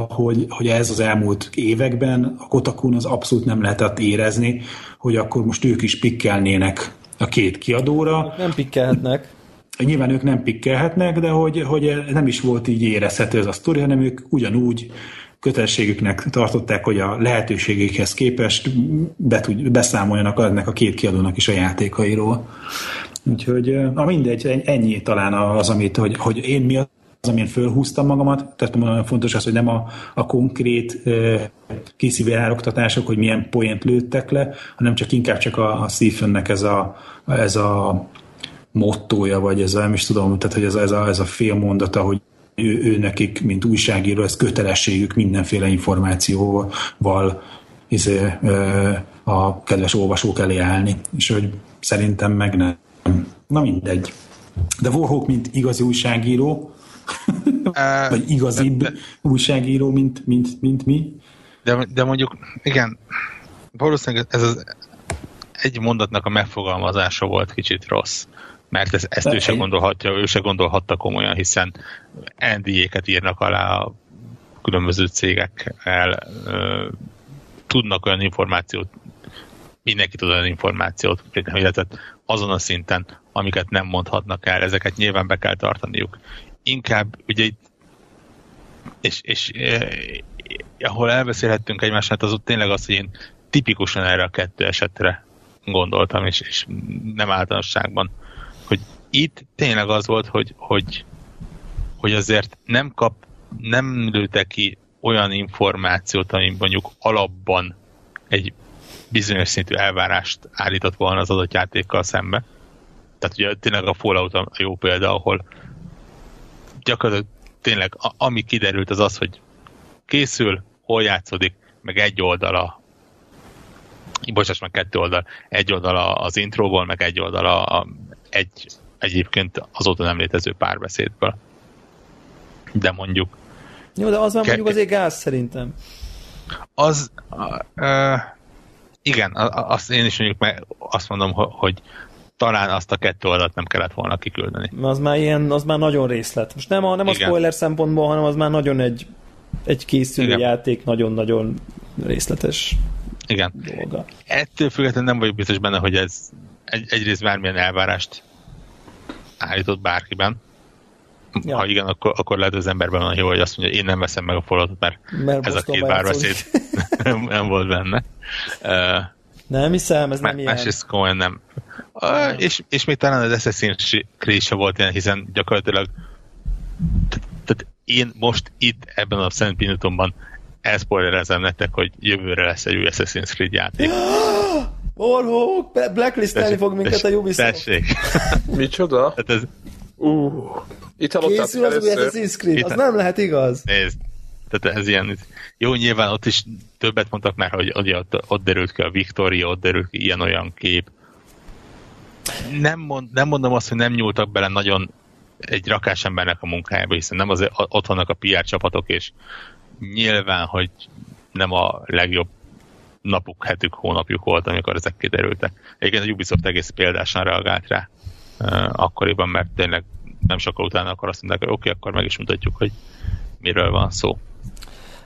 hogy, hogy ez az elmúlt években a Kotakun az abszolút nem lehetett érezni, hogy akkor most ők is pikkelnének a két kiadóra. Nem pikkelhetnek. Nyilván ők nem pikkelhetnek, de hogy, hogy nem is volt így érezhető ez a sztori, hanem ők ugyanúgy kötelességüknek tartották, hogy a lehetőségekhez képest be tud, beszámoljanak ennek a két kiadónak is a játékairól. Úgyhogy na mindegy, ennyi talán az, amit, hogy, hogy én mi az, amin fölhúztam magamat, tehát nagyon fontos az, hogy nem a, a konkrét készívő eloktatások, hogy milyen poént lőttek le, hanem csak inkább csak a, a Stephennek ez a, ez a mottója, vagy ez a, nem is tudom, tehát hogy ez a, ez a, ez a fél mondata, hogy ő, ő nekik, mint újságíró, ez kötelességük mindenféle információval izé, a kedves olvasók elé állni, és hogy szerintem meg nem. Na mindegy. De Warhawk, mint igazi újságíró, vagy igazibb de, de, újságíró, mint, mint, mint mi. De, de mondjuk, igen, valószínűleg ez az egy mondatnak a megfogalmazása volt kicsit rossz mert ez, ezt ő se gondolhatja, ő se gondolhatta komolyan, hiszen NDA-ket írnak alá a különböző cégekkel, tudnak olyan információt, mindenki tud olyan információt, illetve azon a szinten, amiket nem mondhatnak el, ezeket nyilván be kell tartaniuk. Inkább ugye itt, és, és eh, ahol elbeszélhettünk egymását, az ott tényleg az, hogy én tipikusan erre a kettő esetre gondoltam, és, és nem általánosságban itt tényleg az volt, hogy, hogy, hogy azért nem kap, nem lőtte ki olyan információt, ami mondjuk alapban egy bizonyos szintű elvárást állított volna az adott játékkal szembe. Tehát ugye tényleg a Fallout a jó példa, ahol gyakorlatilag tényleg ami kiderült az az, hogy készül, hol játszódik, meg egy oldala bocsáss meg kettő oldal, egy oldal az intróból, meg egy oldal a, egy egyébként azóta nem létező párbeszédből. De mondjuk... Jó, de az már mondjuk azért gáz szerintem. Az... Uh, igen, azt én is mondjuk meg azt mondom, hogy talán azt a kettő oldalt nem kellett volna kiküldeni. Az már ilyen, az már nagyon részlet. Most nem a, nem a spoiler szempontból, hanem az már nagyon egy, egy készülő Igen. játék, nagyon-nagyon részletes Igen. dolga. Ettől függetlenül nem vagyok biztos benne, hogy ez egy, egyrészt bármilyen elvárást állított bárkiben. Ja. Ha igen, akkor, akkor lehet az emberben van jó, hogy azt mondja, én nem veszem meg a fordulatot, mert, mert ez a két bárbeszéd nem, nem volt benne. Uh, nem hiszem, ez nem ilyen. Másrészt komolyan nem. Uh, és, és még talán az Assassin's Creed sem volt ilyen, hiszen gyakorlatilag tehát én most itt ebben a Szent Pinatomban elszpoilerezem nektek, hogy jövőre lesz egy új Assassin's Creed játék. Orhók, blacklistelni fog minket a Ubisoft. Tessék. Micsoda? Hát ez... Uh, itt Készül az új Assassin's Creed, az nem lehet igaz. Nézd, tehát ez ilyen, jó, nyilván ott is többet mondtak már, hogy ott, ott derült ki a Victoria, ott derült ki ilyen-olyan kép. Nem, mond, nem mondom azt, hogy nem nyúltak bele nagyon egy rakás embernek a munkájába, hiszen nem az, ott vannak a PR csapatok, és nyilván, hogy nem a legjobb napuk, hetük, hónapjuk volt, amikor ezek kiderültek. Egyébként a Ubisoft egész példásan reagált rá uh, akkoriban, mert tényleg nem sokkal utána akkor azt mondták, hogy oké, okay, akkor meg is mutatjuk, hogy miről van szó.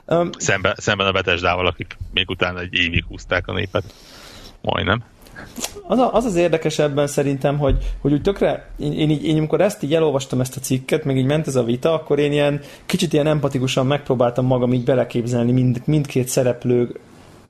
Um, szemben, szemben a Betesdával, akik még utána egy évig húzták a népet. Majdnem. Az, a, az az érdekes ebben szerintem, hogy, hogy úgy tökre, én, én, így, én amikor ezt így elolvastam ezt a cikket, meg így ment ez a vita, akkor én ilyen kicsit ilyen empatikusan megpróbáltam magam így beleképzelni mind, mindkét szereplő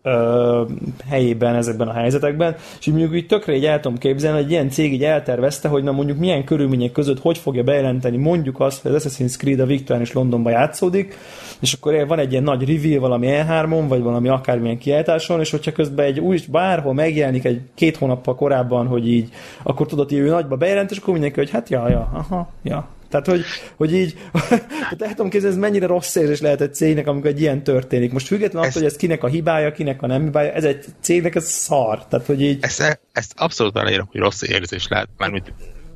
ö, helyében ezekben a helyzetekben, és így mondjuk így tökre így el tudom képzelni, hogy egy ilyen cég így eltervezte, hogy na mondjuk milyen körülmények között hogy fogja bejelenteni mondjuk azt, hogy az Assassin's Creed a Victorán és Londonban játszódik, és akkor van egy ilyen nagy reveal valami E3-on, vagy valami akármilyen kiállításon, és hogyha közben egy új, bárhol megjelenik egy két hónappal korábban, hogy így, akkor tudod, hogy ő nagyba bejelent, és akkor mindenki, hogy hát ja, ja, aha, ja, tehát, hogy, hogy így, tehát el tudom képzelni, ez mennyire rossz érzés lehet egy cégnek, amikor egy ilyen történik. Most függetlenül attól, hogy ez kinek a hibája, kinek a nem hibája, ez egy cégnek ez szar. Tehát, hogy így... Ezt, ezt abszolút aláírom, hogy rossz érzés lehet, mármint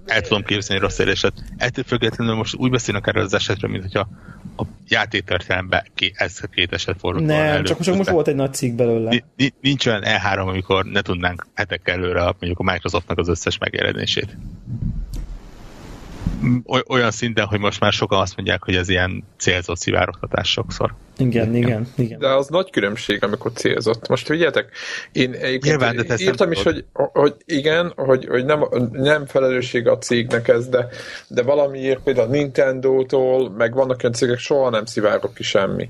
el tudom képzelni rossz érzéset. Ettől függetlenül most úgy beszélnek erről az esetről, mint hogyha a játéktörténelemben ez a két eset fordult Nem, elő. csak, csak most volt egy nagy cikk belőle. Nincs olyan E3, amikor ne tudnánk hetek előre mondjuk a Microsoftnak az összes megjelenését. Olyan szinten, hogy most már sokan azt mondják, hogy ez ilyen célzott szivárogtatás sokszor. Igen, igen, igen. De az nagy különbség, amikor célzott. Most figyeljetek, én Nyilván, de egyébként írtam is, hogy, hogy igen, hogy, hogy nem, nem felelősség a cégnek ez, de, de valamiért például a Nintendo-tól, meg vannak olyan cégek, soha nem szivárok ki semmi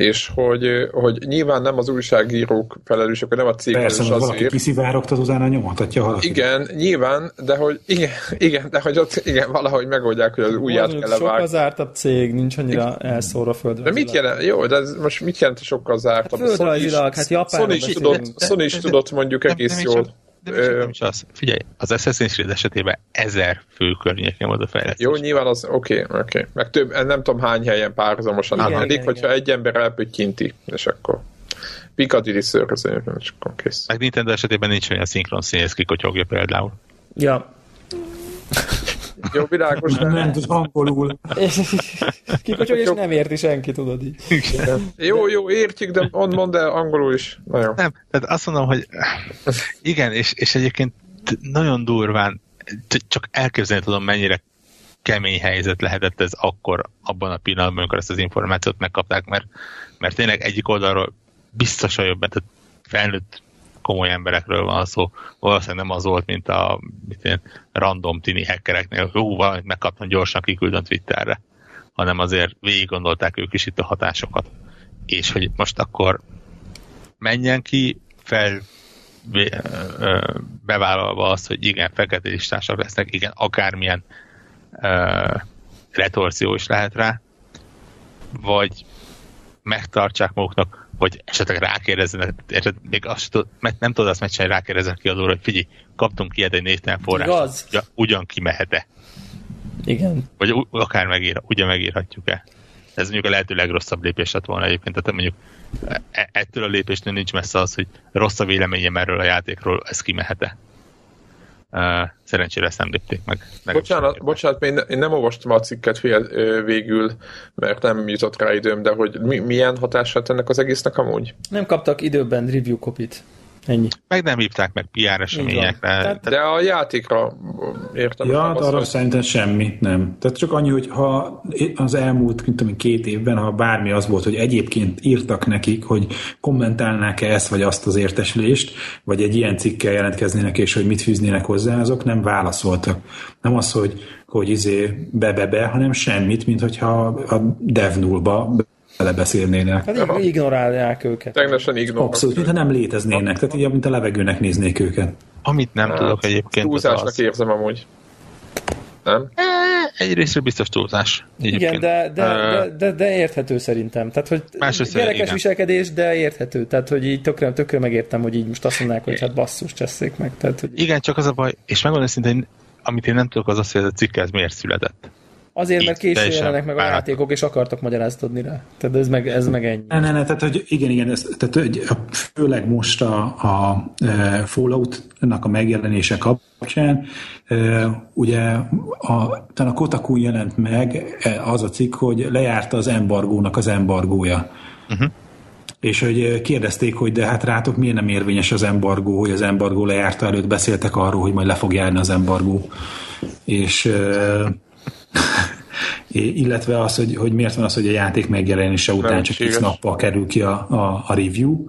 és hogy, hogy nyilván nem az újságírók felelősek, nem a cég Persze, azért. valaki kiszivárogtat, utána nyomathatja valaki. Igen, nyilván, de hogy igen, igen, de hogy ott igen, valahogy megoldják, hogy az ujját kell Sokkal levágni. zártabb cég, nincs annyira elszórva földre. De mit jelent? Jó, de ez most mit jelent, sokkal zártabb? Hát földrajzilag, hát Japánról Sony is tudott, Sony is tudott mondjuk egész jól. De nem is, nem is az. Figyelj, az Assassin's Creed esetében ezer fő környéken volt a fejlesztés. Jó, nyilván az oké, okay, oké. Okay. Meg több, nem tudom hány helyen párhuzamosan igen, hogyha igen. egy ember elpöttyinti, és akkor Piccadilly Circus, és akkor kész. Meg Nintendo esetében nincs olyan szinkron színész kikotyogja például. Ja. Jó, világos, Nem, nem tud angolul. Kikocsog, és nem érti senki, tudod így. jó, jó, értjük, de mond, mondd el angolul is. Na jó. Nem, tehát azt mondom, hogy igen, és, és egyébként nagyon durván, csak elképzelni tudom, mennyire kemény helyzet lehetett ez akkor, abban a pillanatban, amikor ezt az információt megkapták, mert, mert tényleg egyik oldalról biztosan jobban, tehát felnőtt komoly emberekről van szó, valószínűleg nem az volt, mint a mit én, random tini hackereknél, jó, valamit megkaptam, gyorsan kiküldöm Twitterre, hanem azért végig gondolták ők is itt a hatásokat. És hogy most akkor menjen ki, fel bevállalva azt, hogy igen, fekete listások lesznek, igen, akármilyen retorzió is lehet rá, vagy megtartsák maguknak, vagy esetleg rákérdezzenek, még azt mert nem tudod azt megcsinálni, rákérdeznek ki adóra, hogy figyelj, kaptunk ilyet egy névtelen forrás, Igaz? ugyan, ugyan kimehet-e, Igen. vagy akár megír, ugye megírhatjuk-e. Ez mondjuk a lehető legrosszabb lépés lett volna egyébként, tehát mondjuk e- ettől a lépéstől nincs messze az, hogy rossz a véleményem erről a játékról, ez kimehet-e. Szerencsére ezt nem lépték meg. Bocsánat, bocsánat, én, én nem olvastam a cikket fél, ö, végül, mert nem jutott rá időm, de hogy mi, milyen hatását ennek az egésznek amúgy? Nem kaptak időben review kopit. Ennyi. Meg nem hívták meg PR eseményekre. Tehát- De a játékra értem. Ja, hát arra hogy- szerintem semmi, nem. Tehát csak annyi, hogy ha az elmúlt mint tudom, két évben, ha bármi az volt, hogy egyébként írtak nekik, hogy kommentálnák-e ezt vagy azt az értesülést, vagy egy ilyen cikkel jelentkeznének, és hogy mit fűznének hozzá, azok nem válaszoltak. Nem az, hogy, hogy izé be-be-be, hanem semmit, mint hogyha a DevNull-ba belebeszélnének. Hát így ignorálják őket. Tegnesen ignorálok. Abszolút, mintha nem léteznének, tehát így, mint a levegőnek néznék őket. Amit nem tudok egyébként, Túlzásnak az. érzem amúgy. Nem? Egyrészt biztos túlzás. Igen, egyébként. de, de, Ö, de, de, de érthető szerintem. Tehát, hogy Másrészt, gyerekes igen. viselkedés, de érthető. Tehát, hogy így tökre, tökre megértem, hogy így most azt mondják, hogy hát basszus, cseszék meg. Tehát, hogy Igen, csak az a baj, és megmondom szintén, amit én nem tudok, az az, hogy ez a cikk ez miért született. Azért, mert későn jelenek meg a játékok, és akartak magyarázatot adni rá. Tehát ez meg, ez meg ennyi. Ne, ne, ne, tehát hogy igen, igen, ez, tehát hogy főleg most a, a e, Fallout-nak a megjelenése kapcsán, e, ugye a, talán a Kotaku jelent meg e, az a cikk, hogy lejárta az embargónak az embargója. Uh-huh. És hogy kérdezték, hogy de hát rátok miért nem érvényes az embargó, hogy az embargó lejárta előtt beszéltek arról, hogy majd le fog járni az embargó. És illetve az, hogy, hogy miért van az, hogy a játék megjelenése után csak x nappal kerül ki a, a, a review,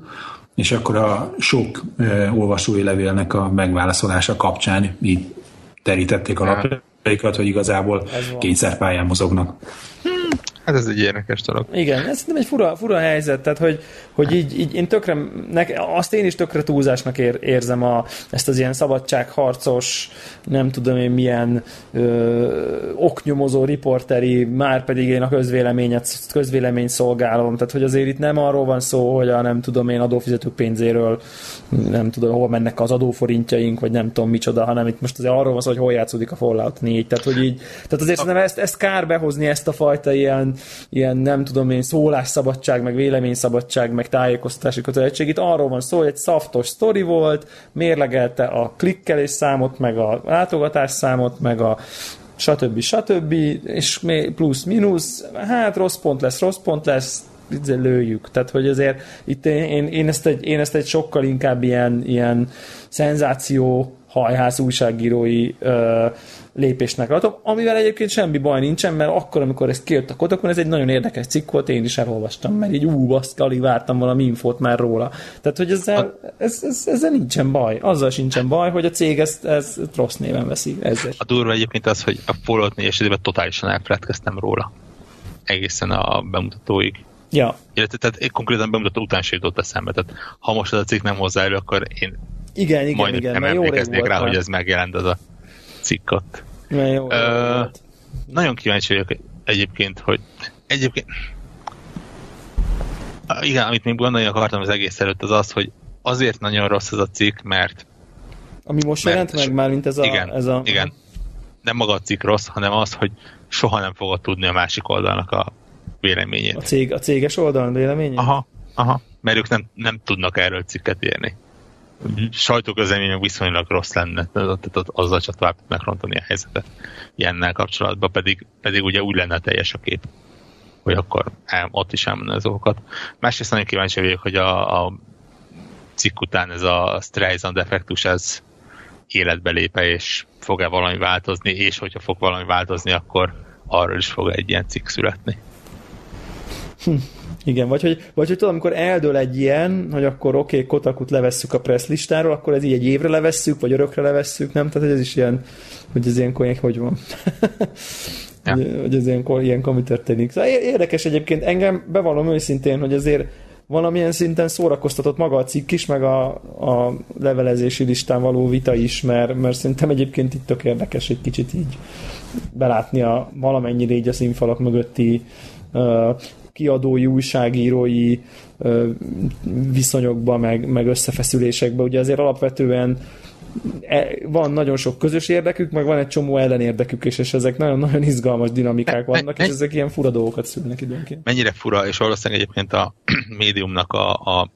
és akkor a sok ö, olvasói levélnek a megválaszolása kapcsán így terítették a lapjaikat, hogy igazából kényszerpályán mozognak. Hát ez egy érdekes dolog. Igen, ez nem egy fura, fura helyzet, tehát hogy, hogy így, így én tökre, nek, azt én is tökre túlzásnak ér, érzem a, ezt az ilyen szabadságharcos, nem tudom én milyen ö, oknyomozó riporteri, már pedig én a közvéleményet, közvélemény szolgálom, tehát hogy azért itt nem arról van szó, hogy a nem tudom én adófizetők pénzéről nem tudom, hol mennek az adóforintjaink, vagy nem tudom micsoda, hanem itt most azért arról van szó, hogy hol játszódik a Fallout 4, tehát hogy így, tehát azért szerintem ezt, ezt kár behozni ezt a fajta ilyen, ilyen nem tudom én szólásszabadság, meg véleményszabadság, meg tájékoztatási kötelezettség. Itt arról van szó, hogy egy szaftos sztori volt, mérlegelte a klikkelés számot, meg a látogatás számot, meg a stb. stb. és plusz-minusz, hát rossz pont lesz, rossz pont lesz, így lőjük. Tehát, hogy azért itt én, én, én, ezt egy, én ezt egy sokkal inkább ilyen, ilyen szenzáció hajház újságírói ö, lépésnek látom, amivel egyébként semmi baj nincsen, mert akkor, amikor ez kijött a Kotakon, ez egy nagyon érdekes cikk volt, én is elolvastam, mert így ú, azt alig vártam valami infót már róla. Tehát, hogy ezzel, ez, ez, ezzel nincsen baj. Azzal sincsen baj, hogy a cég ezt, ezt rossz néven veszi. Ezzel. A durva egyébként az, hogy a Fallout 4 esetében totálisan elfeledkeztem róla. Egészen a bemutatóig. Ja. Illetve tehát konkrétan bemutató után sem jutott eszembe. Tehát ha most ez a cikk nem hozzá elő, akkor én Igen, igen, majd igen, nem emlékeznék rá, hogy ez megjelent az a cikk ott. Jó Ö, volt. Nagyon kíváncsi vagyok egyébként, hogy egyébként igen, amit még gondolni akartam az egész előtt, az az, hogy azért nagyon rossz ez a cikk, mert Ami most mert- jelent meg már, mint ez a... igen, ez a igen, nem maga a cikk rossz, hanem az, hogy soha nem fogod tudni a másik oldalnak a véleményét. A, cég, a céges oldalon véleménye? Aha, aha, mert ők nem, nem tudnak erről cikket írni. Sajtóközlemények viszonylag rossz lenne, tehát ott- azzal csak tovább tudnak rontani a helyzetet ilyennel kapcsolatban, pedig, pedig ugye úgy lenne teljes a kép, hogy akkor el, ott is elmondani az okokat. Másrészt nagyon kíváncsi vagyok, hogy a, a cikk után ez a Streisand effektus, ez életbe lépe, és fog-e valami változni, és hogyha fog valami változni, akkor arról is fog egy ilyen cikk születni. Igen, vagy hogy, vagy hogy tudom, amikor eldől egy ilyen, hogy akkor oké, okay, Kotakut levesszük a press listáról, akkor ez így egy évre levesszük, vagy örökre levesszük, nem? Tehát hogy ez is ilyen, hogy ez ilyenkor ilyen, hogy van. Ja. Hogy- ez ilyenkor, ilyenkor mi történik. Szóval érdekes egyébként, engem bevallom őszintén, hogy azért valamilyen szinten szórakoztatott maga a cikk is, meg a, a levelezési listán való vita is, mert, mert szerintem egyébként itt tök érdekes egy kicsit így belátni a valamennyire így a színfalak mögötti uh, kiadói, újságírói viszonyokba, meg, meg összefeszülésekbe. Ugye azért alapvetően e, van nagyon sok közös érdekük, meg van egy csomó ellenérdekük is, és ezek nagyon-nagyon izgalmas dinamikák vannak, és ezek ilyen fura dolgokat szülnek időnként. mennyire fura, és valószínűleg egyébként a médiumnak a, a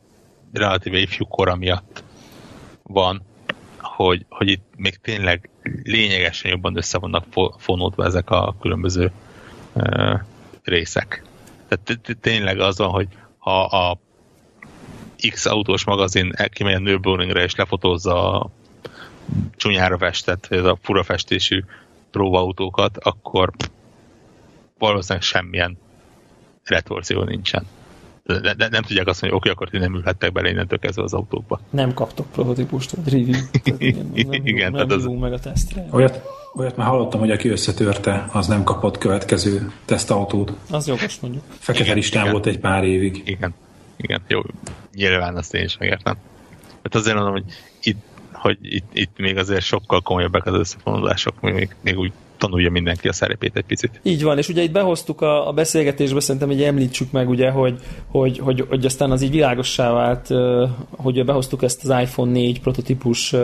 relatíve ifjú kora miatt van, hogy, hogy itt még tényleg lényegesen jobban össze vannak fo- fonódva ezek a különböző uh, részek. Tehát tényleg az van, hogy ha a X autós magazin kimegy a Nürburgringre és lefotózza a csúnyára festett, vagy ez a fura festésű próbaautókat, akkor valószínűleg semmilyen retorzió nincsen. De, de, nem tudják azt mondani, hogy oké, akkor ti nem ülhettek bele innentől kezdve az autókba. Nem kaptok prototípust, vagy review. Tehát igen, nem, nem, Igen, nem tehát az- meg a tesztre. Olyat, olyat már hallottam, hogy aki összetörte, az nem kapott következő tesztautót. Az jogos mondjuk. Fekete Igen, listán igen. volt egy pár évig. Igen, igen, jó, nyilván azt én is megértem. Hát azért mondom, hogy itt, hogy itt, itt még azért sokkal komolyabbak az összefonódások, még, még úgy tanulja mindenki a szerepét egy picit. Így van, és ugye itt behoztuk a, a beszélgetésbe, szerintem hogy említsük meg, ugye, hogy, hogy, hogy, hogy aztán az így világossá vált, hogy behoztuk ezt az iPhone 4 prototípus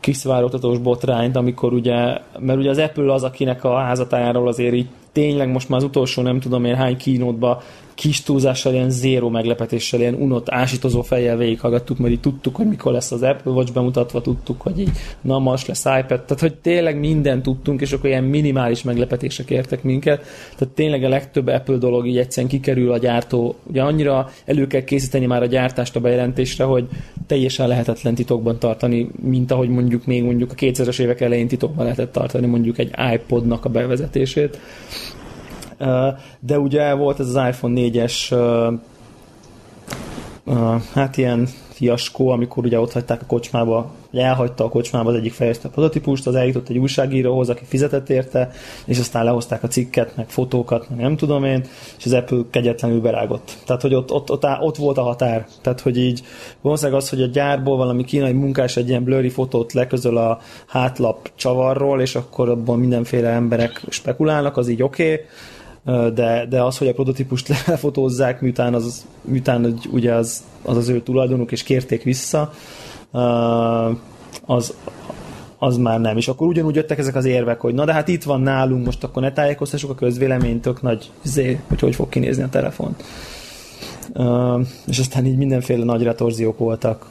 kiszivárogtatós botrányt, amikor ugye, mert ugye az Apple az, akinek a házatájáról azért így tényleg most már az utolsó nem tudom én hány kínótba kis túlzással, ilyen zéró meglepetéssel, ilyen unott, ásítozó fejjel végighallgattuk, mert így tudtuk, hogy mikor lesz az Apple Watch bemutatva, tudtuk, hogy így na most lesz iPad, tehát hogy tényleg mindent tudtunk, és akkor ilyen minimális meglepetések értek minket, tehát tényleg a legtöbb Apple dolog így egyszerűen kikerül a gyártó, ugye annyira elő kell készíteni már a gyártást a bejelentésre, hogy teljesen lehetetlen titokban tartani, mint ahogy mondjuk még mondjuk a 2000-es évek elején titokban lehetett tartani mondjuk egy iPodnak a bevezetését. De ugye volt ez az iPhone 4-es ö, ö, hát ilyen fiaskó, amikor ugye ott hagyták a kocsmába, vagy elhagyta a kocsmába az egyik fejlesztő prototípust, az eljutott egy újságíróhoz, aki fizetett érte, és aztán lehozták a cikket, meg fotókat, meg nem tudom én, és az Apple kegyetlenül berágott. Tehát, hogy ott, ott, ott, ott volt a határ. Tehát, hogy így valószínűleg az, hogy a gyárból valami kínai munkás egy ilyen blurry fotót leközöl a hátlap csavarról, és akkor abban mindenféle emberek spekulálnak, az így oké, okay de, de az, hogy a prototípust lefotózzák, miután az, miután ugye az, az az ő tulajdonuk, és kérték vissza, az, az már nem. És akkor ugyanúgy jöttek ezek az érvek, hogy na de hát itt van nálunk, most akkor ne tájékoztassuk a közvéleményt, tök nagy zé, hogy hogy fog kinézni a telefon. Uh, és aztán így mindenféle nagy retorziók voltak.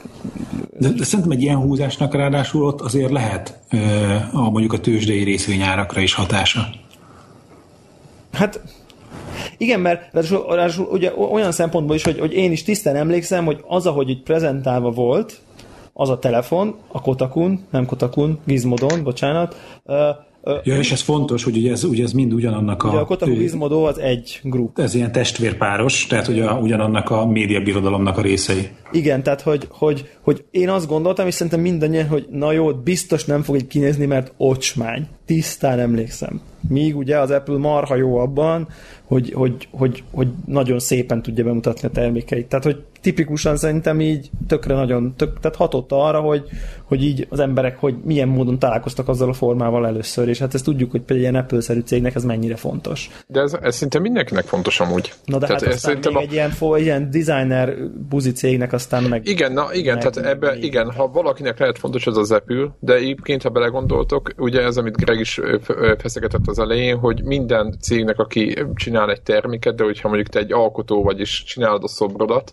De, de szerintem egy ilyen húzásnak ráadásul ott azért lehet ö, a, mondjuk a tőzsdei részvényárakra is hatása. Hát igen, mert ráadásul, ráadásul ugye olyan szempontból is, hogy, hogy én is tisztán emlékszem, hogy az, ahogy így prezentálva volt, az a telefon, a Kotakun, nem Kotakun, Gizmodon, bocsánat, Ja, és ez fontos, hogy ugye ez, ugye ez mind ugyanannak a... Ugye a Kotaku Gizmodo az egy grup. Ez ilyen testvérpáros, tehát a, ugyanannak a médiabirodalomnak a részei. Igen, tehát hogy, hogy, hogy én azt gondoltam, és szerintem mindannyian, hogy na jó, biztos nem fog így kinézni, mert ocsmány. Tisztán emlékszem. Míg ugye az Apple marha jó abban, hogy, hogy, hogy, hogy nagyon szépen tudja bemutatni a termékeit. Tehát, hogy tipikusan szerintem így tökre nagyon, tök, tehát hatott arra, hogy, hogy így az emberek, hogy milyen módon találkoztak azzal a formával először, és hát ezt tudjuk, hogy például ilyen Apple-szerű cégnek ez mennyire fontos. De ez, ez szinte mindenkinek fontos amúgy. Na de tehát hát aztán még a... egy ilyen, ilyen designer buzi cégnek aztán meg... Igen, na igen, meg, tehát ebbe, még... igen, ha valakinek lehet fontos az az Apple, de egyébként, ha belegondoltok, ugye ez, amit Greg is feszegetett az elején, hogy minden cégnek, aki csinál egy terméket, de hogyha mondjuk te egy alkotó vagy, és csinálod a szobrodat,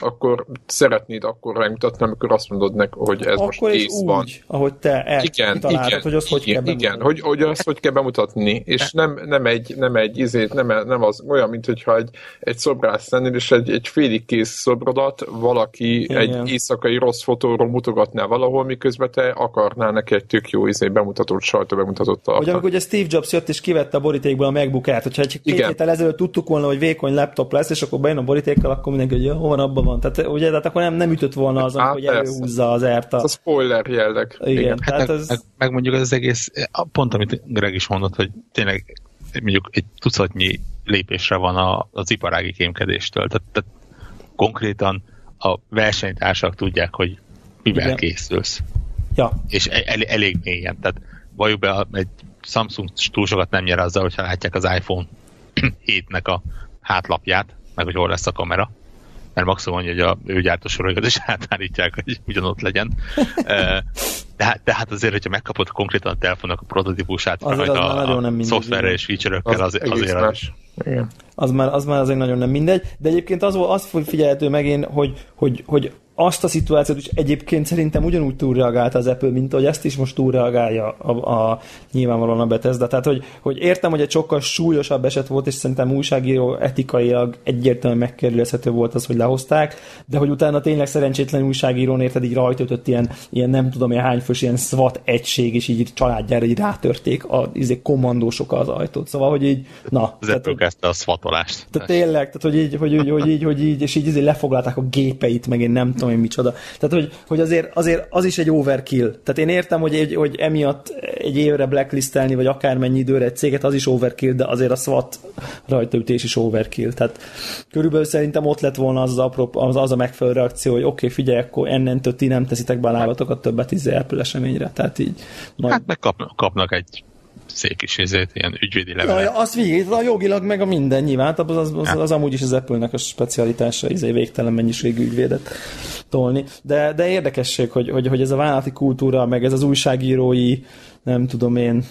akkor szeretnéd akkor megmutatni, amikor azt mondod neki, hogy ez akkor most kész úgy, van. ahogy te el, igen, igen, hogy azt hogy igen, kell Igen, hogy, hogy azt hogy kell bemutatni, és nem, nem egy, nem egy izét, nem, nem az olyan, mint hogyha egy, egy szobrász lennél, és egy, egy félig kész szobrodat valaki igen. egy éjszakai rossz fotóról mutogatná valahol, miközben te akarnál neki egy tök jó izé bemutatott sajtó bemutatott. Hogy amikor ugye Steve Jobs jött és kivette a borítékból a MacBook Air-t, hogyha egy két héttel ezelőtt tudtuk volna, hogy vékony laptop lesz, és akkor bejön a borítékkal, akkor mindenki, hogy jó, van abban van. Tehát, ugye, tehát akkor nem, nem ütött volna az, hogy előhúzza az ert. A... Ez a spoiler jelleg. Igen, Igen. Hát tehát meg, ez... meg, meg, mondjuk az egész, pont amit Greg is mondott, hogy tényleg mondjuk egy tucatnyi lépésre van a, az iparági kémkedéstől. Tehát, tehát konkrétan a versenytársak tudják, hogy mivel Igen. készülsz. Ja. És el, elég mélyen. Tehát valljuk be, egy Samsung túl sokat nem nyer azzal, hogyha látják az iPhone 7-nek a hátlapját, meg hogy hol lesz a kamera mert maximum hogy a ő gyártósorokat is átállítják, hogy ugyanott legyen. De, hát, de hát azért, hogyha megkapod konkrétan a telefonnak a prototípusát, az, az a, a szoftverre és feature-ökkel, az, az, azért más. Igen. Az már, az már azért nagyon nem mindegy, de egyébként az, az figyelhető meg én, hogy, hogy, hogy azt a szituációt is egyébként szerintem ugyanúgy túlreagálta az Apple, mint ahogy ezt is most túlreagálja a, a, nyilvánvalóan a Bethesda. Tehát, hogy, hogy értem, hogy egy sokkal súlyosabb eset volt, és szerintem újságíró etikailag egyértelműen megkerülhető volt az, hogy lehozták, de hogy utána tényleg szerencsétlen újságírón érted, így rajtötött ilyen, ilyen nem tudom, ilyen hányfős, ilyen SWAT egység, és így családjára így rátörték a izé, kommandósok az ajtót. Szóval, hogy így, na. Az Apple kezdte a SWAT-olást. Tehát tényleg, tehát, hogy így, hogy, hogy, hogy, így, hogy így, és így izé lefoglalták a gépeit, meg én nem tudom én micsoda. Tehát, hogy, hogy azért, azért az is egy overkill. Tehát én értem, hogy, egy, hogy emiatt egy évre blacklistelni, vagy akármennyi időre egy céget, az is overkill, de azért a SWAT rajtaütés is overkill. Tehát körülbelül szerintem ott lett volna az, az, az, az a megfelelő reakció, hogy oké, okay, figyelj, akkor ennentől ti nem teszitek be a lábatokat többet izé Apple eseményre. Tehát így. Majd... Hát meg kap, kapnak egy szék is ezért, ilyen ügyvédi levelet. Na, azt vigyéz, a jogilag meg a minden nyilván, az, az, az, az amúgy is az Apple-nek a specialitása, izé végtelen mennyiségű ügyvédet tolni. De, de érdekesség, hogy, hogy, hogy ez a vállalati kultúra, meg ez az újságírói, nem tudom én,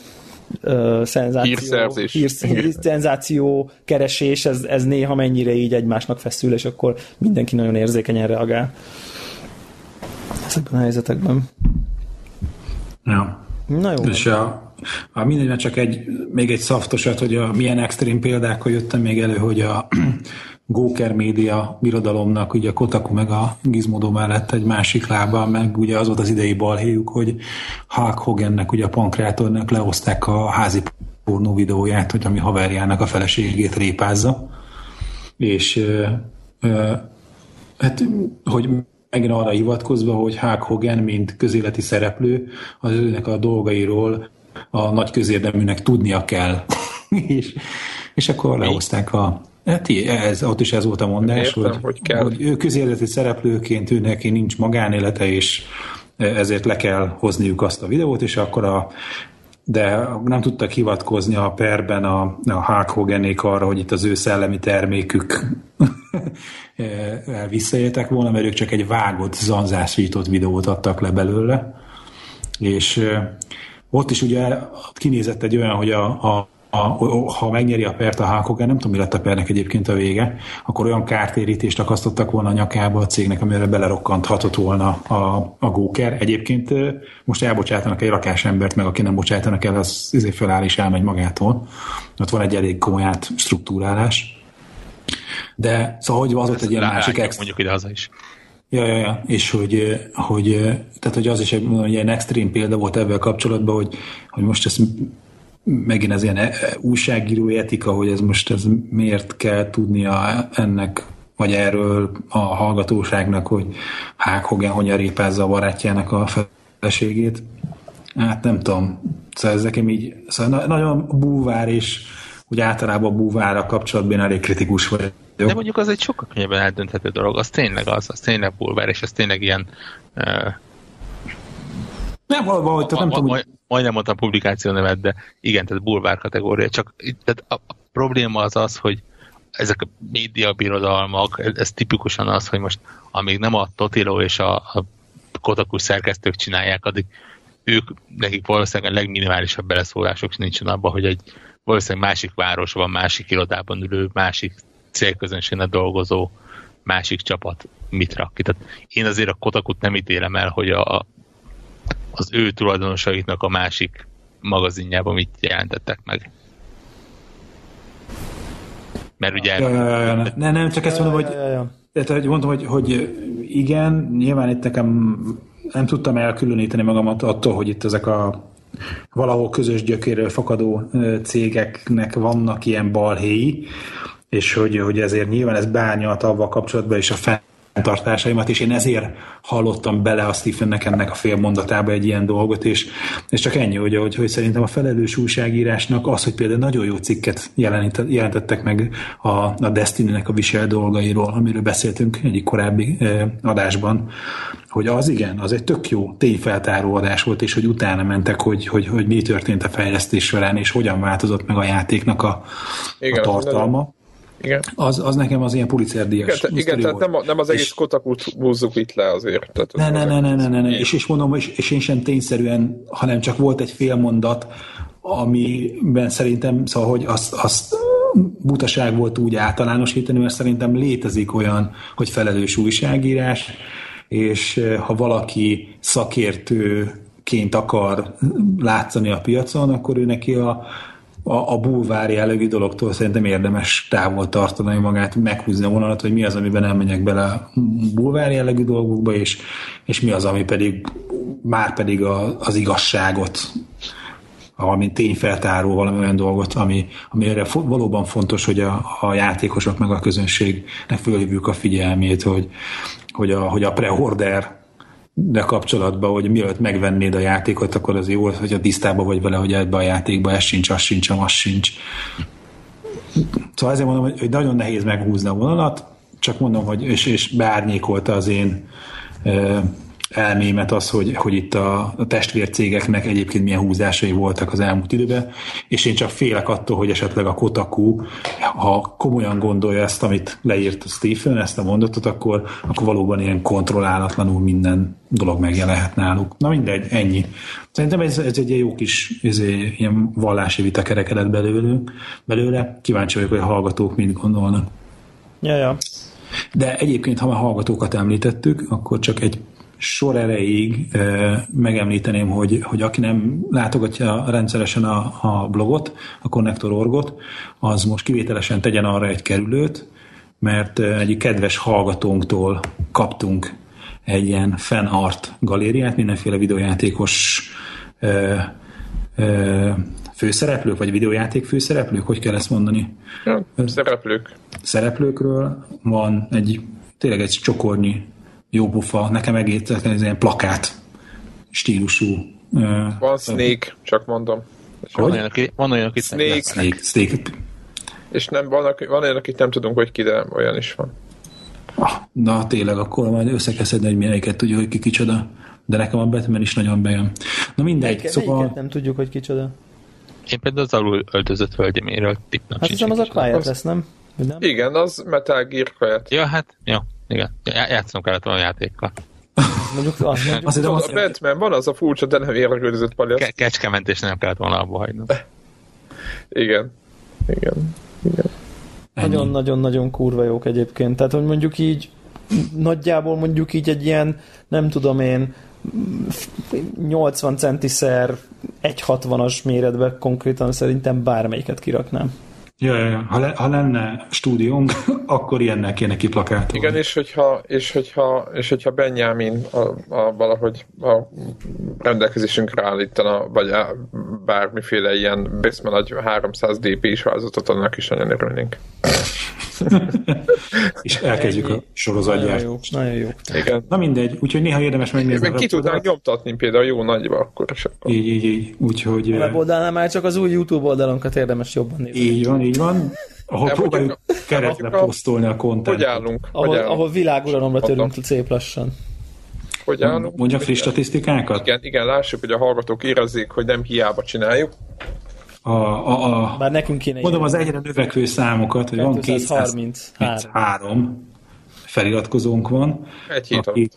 uh, szenzáció, hír, hír, szenzáció keresés, ez, ez néha mennyire így egymásnak feszül, és akkor mindenki nagyon érzékenyen reagál ezekben a helyzetekben. Ja. Na jó. És a, a mindegy, csak egy, még egy szaftosat, hogy a milyen extrém példákkal jöttem még elő, hogy a Góker média birodalomnak ugye a Kotaku meg a Gizmodo mellett egy másik lába, meg ugye az volt az idei balhéjuk, hogy Hulk Hogannek, ugye a pankrátornak lehozták a házi pornó videóját, hogy ami haverjának a feleségét répázza. És ö, ö, hát, hogy megint arra hivatkozva, hogy Hulk Hogan, mint közéleti szereplő, az őnek a dolgairól a nagy közérdeműnek tudnia kell. és, és akkor lehozták a Hát ez, ott is ez volt a mondás, Értem, hogy, hogy, kell. hogy ő közéleti szereplőként ő neki nincs magánélete, és ezért le kell hozniuk azt a videót, és akkor a de nem tudtak hivatkozni a perben a, a Hulk Hoganék arra, hogy itt az ő szellemi termékük visszaéltek volna, mert ők csak egy vágott, zanzásított videót adtak le belőle, és ott is ugye kinézett egy olyan, hogy a, a a, ha megnyeri a pert a Hákogen, nem tudom, mi lett a pernek egyébként a vége, akkor olyan kártérítést akasztottak volna a nyakába a cégnek, amire belerokkanthatott volna a, a góker. Egyébként most elbocsátanak egy rakásembert, meg aki nem bocsátanak el, az azért feláll és elmegy magától. Ott van egy elég komoly struktúrálás. De szóval, hogy az ott egy ilyen másik ex... mondjuk ide haza is. Ja, ja, ja, és hogy, hogy, tehát, hogy az is egy, egy ilyen extrém példa volt ebben kapcsolatban, hogy, hogy most ezt megint ez ilyen újságírói etika, hogy ez most ez miért kell tudnia ennek vagy erről a hallgatóságnak, hogy Hák Hogan hogyan répázza a barátjának a feleségét. Hát nem tudom. Szóval ez nekem így, szóval nagyon búvár és úgy általában búvára kapcsolatban elég kritikus vagy. De mondjuk az egy sokkal könnyebben eldönthető dolog, az tényleg az, az tényleg bulvár, és ez tényleg ilyen uh, nem, valahogy, tehát nem tudom, hogy... Majdnem mondtam publikáció nevet, de igen, tehát bulvár kategória, csak tehát a, a probléma az az, hogy ezek a média birodalmak, ez, ez tipikusan az, hogy most amíg nem a Totilo és a, a Kotaku szerkesztők csinálják, addig ők, nekik valószínűleg a legminimálisabb beleszólások nincsen abban, hogy egy valószínűleg másik városban, másik irodában ülő, másik célközönségnek dolgozó másik csapat mit rak ki. Tehát én azért a Kotakut nem ítélem el, hogy a, az ő tulajdonosaiknak a másik magazinjában mit jelentettek meg. Mert ugye... Ja, ja, ja, ja. Ne, nem, csak ezt mondom, hogy, ja, ja, ja. Tehát, mondom, hogy, hogy igen, nyilván itt nekem nem tudtam elkülöníteni magamat attól, hogy itt ezek a valahol közös gyökéről fakadó cégeknek vannak ilyen balhéi, és hogy, hogy ezért nyilván ez bárnyalt avval kapcsolatban is a fenntartásaimat, és én ezért hallottam bele a Stephennek ennek a fél mondatába egy ilyen dolgot, és, és csak ennyi, hogy, hogy, hogy szerintem a felelős újságírásnak az, hogy például nagyon jó cikket jelentettek meg a, a Destiny-nek a visel dolgairól, amiről beszéltünk egyik korábbi eh, adásban, hogy az igen, az egy tök jó tényfeltáró adás volt, és hogy utána mentek, hogy, hogy, hogy mi történt a fejlesztés során, és hogyan változott meg a játéknak a, igen, a tartalma. Igen. Az, az nekem az ilyen Pulitzer díjas. Igen, igen tehát nem, nem az egész kotakút húzzuk itt le azért. Tehát ne, ne, ne, ne, ne, ne, ne, és, és mondom, és, és én sem tényszerűen, hanem csak volt egy fél mondat, amiben szerintem, szóval, hogy azt, azt butaság volt úgy általánosítani, mert szerintem létezik olyan, hogy felelős újságírás, és eh, ha valaki szakértőként akar látszani a piacon, akkor ő neki a, a, a bulvár jellegű dologtól szerintem érdemes távol tartani magát, meghúzni a vonalat, hogy mi az, amiben elmegyek bele a bulvár jellegű dolgokba, és, és mi az, ami pedig már pedig a, az igazságot valami tényfeltáró, valami olyan dolgot, ami, amire valóban fontos, hogy a, a játékosok meg a közönségnek fölhívjuk a figyelmét, hogy, hogy a, hogy a preorder de kapcsolatban, hogy mielőtt megvennéd a játékot, akkor az jó, hogy a tisztában vagy vele, hogy ebbe a játékba ez sincs, az sincs, az sincs. Szóval ezért mondom, hogy, nagyon nehéz meghúzni a vonalat, csak mondom, hogy és, és beárnyékolta az én elmémet az, hogy, hogy itt a, a testvércégeknek egyébként milyen húzásai voltak az elmúlt időben, és én csak félek attól, hogy esetleg a Kotaku, ha komolyan gondolja ezt, amit leírt a Stephen, ezt a mondatot, akkor, akkor valóban ilyen kontrollálatlanul minden dolog megjelenhet náluk. Na mindegy, ennyi. Szerintem ez, ez egy jó kis ez egy ilyen vallási vita kerekedett belőle, belőle. Kíváncsi vagyok, hogy a hallgatók mit gondolnak. Ja, ja. De egyébként, ha már hallgatókat említettük, akkor csak egy sor erejéig megemlíteném, hogy, hogy aki nem látogatja rendszeresen a, a blogot, a Connector.org-ot, az most kivételesen tegyen arra egy kerülőt, mert egy kedves hallgatónktól kaptunk egy ilyen fan art galériát, mindenféle videójátékos ö, ö, főszereplők, vagy videójáték főszereplők, hogy kell ezt mondani? Ja, szereplők. Szereplőkről van egy tényleg egy csokornyi jó bufa, nekem egész ez ilyen plakát stílusú. Van Snake, csak mondom. Van olyan, aki, van olyan, aki Snake. Snake. Snake. És nem, van, van olyan, akit nem tudunk, hogy ki, de olyan is van. Ah, na tényleg, akkor majd összekeszedni, hogy melyiket tudjuk, hogy ki kicsoda. De nekem a Batman is nagyon bejön. Na mindegy, Melyiket, szóval... nem tudjuk, hogy kicsoda. Én például az alul öltözött hölgyeméről tippnem Hát hiszem az a Quiet lesz, nem? nem? Igen, az Metal Gear Quiet. Ja, hát, jó. Igen, játszom kellett volna a játékkal. Mondjuk azt mondjuk. Azt a Batman van az a furcsa, de nem érgődözött paliaszt. Ke- kecskementés nem kellett volna abba hagynom. Igen. Igen. Igen. Nagyon-nagyon-nagyon kurva jók egyébként. Tehát, hogy mondjuk így nagyjából mondjuk így egy ilyen, nem tudom én, 80 centiszer 1,60-as méretbe konkrétan szerintem bármelyiket kiraknám. Ja, ja, ja. Ha, le, ha lenne stúdiónk, akkor ilyennel kéne kiplakáltolni. Igen, és hogyha, és hogyha, és hogyha Benjamin a, a, valahogy a rendelkezésünkre állítana, vagy a, bármiféle ilyen Baszman nagy 300 dp-s vázatot, annak is nagyon örülnénk. és elkezdjük a sorozatgyárt. Nagyon jó, nagyon jó. Igen. Na mindegy, úgyhogy néha érdemes megnézni. Meg ki tudnánk nyomtatni például jó nagyba, akkor is. Így, így, így. Úgyhogy... A weboldalnál már csak az új YouTube oldalunkat érdemes jobban nézni. Így van, így van. Ahol Nem, próbáljuk keretre a- posztolni a Hogy kontentet. állunk? Ahol, hogy állunk? ahol világuralomra törünk szép lassan. Hogy állunk? Mondjak friss statisztikákat? Igen, igen, lássuk, hogy a hallgatók érezzék, hogy nem hiába csináljuk. A, a, a, Bár nekünk kéne mondom az egyre növekvő számokat, hogy van 233. 203 feliratkozónk van. Egy hét alatt. akik,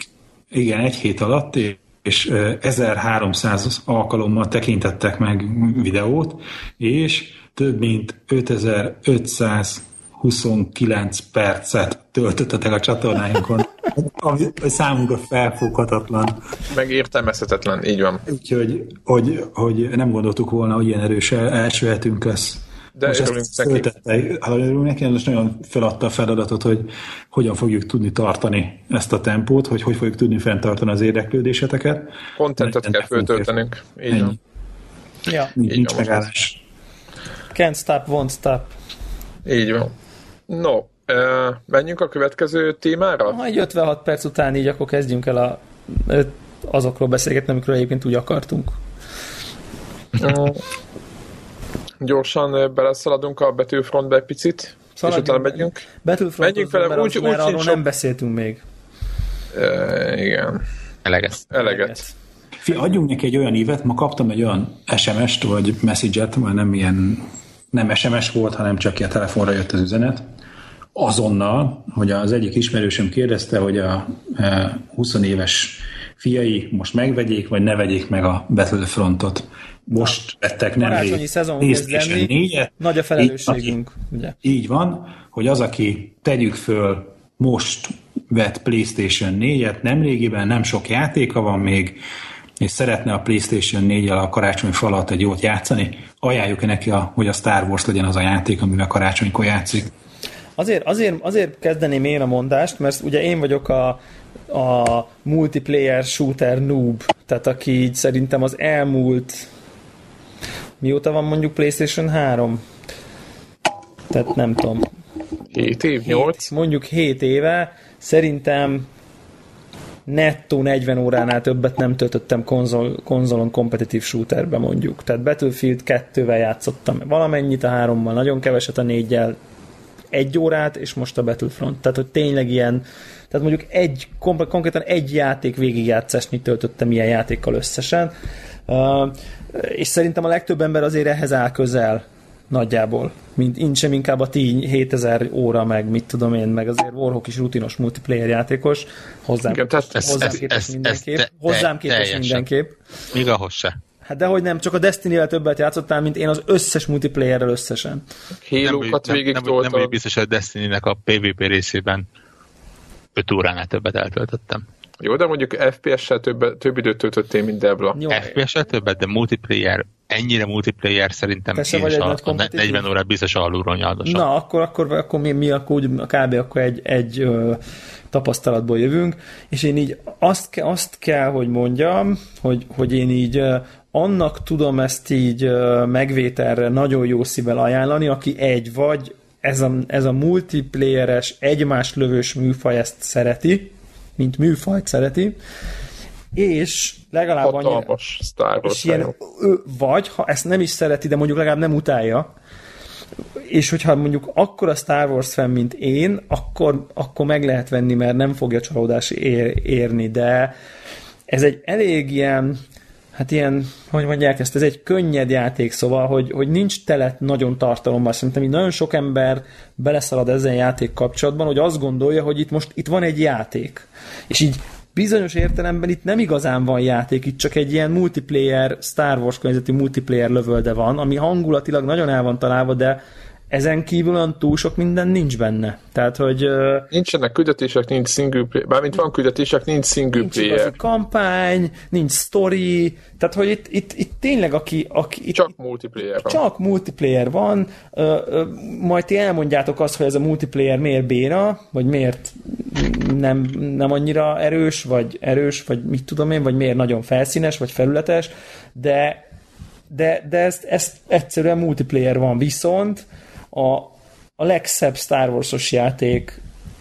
Igen, egy hét alatt, és ö, 1300 alkalommal tekintettek meg videót, és több mint 5529 percet töltöttetek a csatornáinkon, ami számunkra felfoghatatlan. Meg értelmezhetetlen, így van. Úgyhogy hogy, hogy nem gondoltuk volna, hogy ilyen erős el- első hetünk lesz. De most örülünk ezt neki. föltette, ha örülünk neki, most nagyon feladta a feladatot, hogy hogyan fogjuk tudni tartani ezt a tempót, hogy hogy fogjuk tudni fenntartani az érdeklődéseteket. Kontentet kell föltöltenünk. Így van. Ja. Nincs, Így nincs megállás. Can't stop, won't stop. Így van. No, uh, menjünk a következő témára? Ha egy 56 perc után így, akkor kezdjünk el a, azokról beszélgetni, amikről egyébként úgy akartunk. Uh, gyorsan beleszaladunk a betűfrontba egy picit, Szaladjunk és utána megyünk. Battlefront, Menjünk vele, mert, úgy- az, mert úgy arról nem beszéltünk még. Uh, igen, Eleget. eleget. Fi, adjunk neki egy olyan ívet, ma kaptam egy olyan SMS-t, vagy message-et, már nem ilyen, nem SMS volt, hanem csak ilyen telefonra jött az üzenet, azonnal, hogy az egyik ismerősöm kérdezte, hogy a e, 20 éves fiai most megvegyék, vagy ne vegyék meg a Battlefrontot. Most vettek nem Karácsonyi szezon négyet. nagy a felelősségünk, ugye? Így van, hogy az, aki tegyük föl most vett PlayStation 4-et, nemrégiben nem sok játéka van még, és szeretne a PlayStation 4 a karácsony falat egy jót játszani, ajánljuk neki, a, hogy a Star Wars legyen az a játék, amivel karácsonykor játszik. Azért, azért, azért kezdeném én a mondást, mert ugye én vagyok a, a multiplayer shooter noob, tehát aki így szerintem az elmúlt mióta van mondjuk PlayStation 3? Tehát nem tudom, 7 év, 8. mondjuk 7 éve, szerintem nettó 40 óránál többet nem töltöttem konzol, konzolon kompetitív shooterbe mondjuk. Tehát Battlefield 2-vel játszottam valamennyit a hárommal, nagyon keveset a négyel, egy órát, és most a Battlefront. Tehát, hogy tényleg ilyen, tehát mondjuk egy, konkrétan egy játék végigjátszásnyit töltöttem ilyen játékkal összesen, uh, és szerintem a legtöbb ember azért ehhez áll közel nagyjából, mint én sem inkább a ti 7000 óra, meg mit tudom én, meg azért Warhawk is rutinos multiplayer játékos, hozzám, Igen, tehát ez- hozzám ez- képes ez- mindenképp, ez te- hozzám képes teljesen. mindenképp. Még ahhoz se. Hát dehogy nem, csak a Destiny-vel többet játszottál, mint én az összes multiplayerrel összesen. Hélókat nem, végig nem, nem, nem vagyok toltam. biztos, hogy a Destiny-nek a PvP részében 5 óránál többet eltöltöttem. Jó, de mondjuk FPS-sel több, több időt töltöttél, mint Debla. Jó, FPS-el többet, de multiplayer, ennyire multiplayer szerintem Te se én vagy is egy a, a kompetitív? 40 órát biztos alulról nyaldosom. Na, akkor, akkor, akkor mi, mi akkor úgy, kb. akkor egy, egy ö, tapasztalatból jövünk, és én így azt, ke, azt kell, hogy mondjam, hogy, hogy én így ö, annak tudom ezt így ö, megvételre nagyon jó szívvel ajánlani, aki egy vagy ez a, ez a multiplayeres, egymás lövős műfaj ezt szereti, mint műfajt szereti, és legalább Hatalmas Wars és ilyen, ő, vagy, ha ezt nem is szereti, de mondjuk legalább nem utálja, és hogyha mondjuk akkor a Star Wars fan, mint én, akkor, akkor meg lehet venni, mert nem fogja csalódás ér, érni, de ez egy elég ilyen, hát ilyen, hogy mondják ezt, ez egy könnyed játék, szóval, hogy, hogy nincs tele nagyon tartalommal. Szerintem így nagyon sok ember beleszalad ezen játék kapcsolatban, hogy azt gondolja, hogy itt most itt van egy játék. És így bizonyos értelemben itt nem igazán van játék, itt csak egy ilyen multiplayer, Star Wars környezeti multiplayer lövölde van, ami hangulatilag nagyon el van találva, de ezen kívül olyan túl sok minden nincs benne. Tehát, hogy... Nincsenek küldetések, nincs single player, bármint van küldetések, nincs single nincs player. igazi kampány, nincs story, tehát, hogy itt, itt, itt tényleg aki... aki itt, Csak multiplayer van. csak multiplayer van, ö, ö, majd ti elmondjátok azt, hogy ez a multiplayer miért béna, vagy miért nem, nem annyira erős, vagy erős, vagy mit tudom én, vagy miért nagyon felszínes, vagy felületes, de, de, de ezt, ezt egyszerűen multiplayer van, viszont a, a legszebb Star Wars-os játék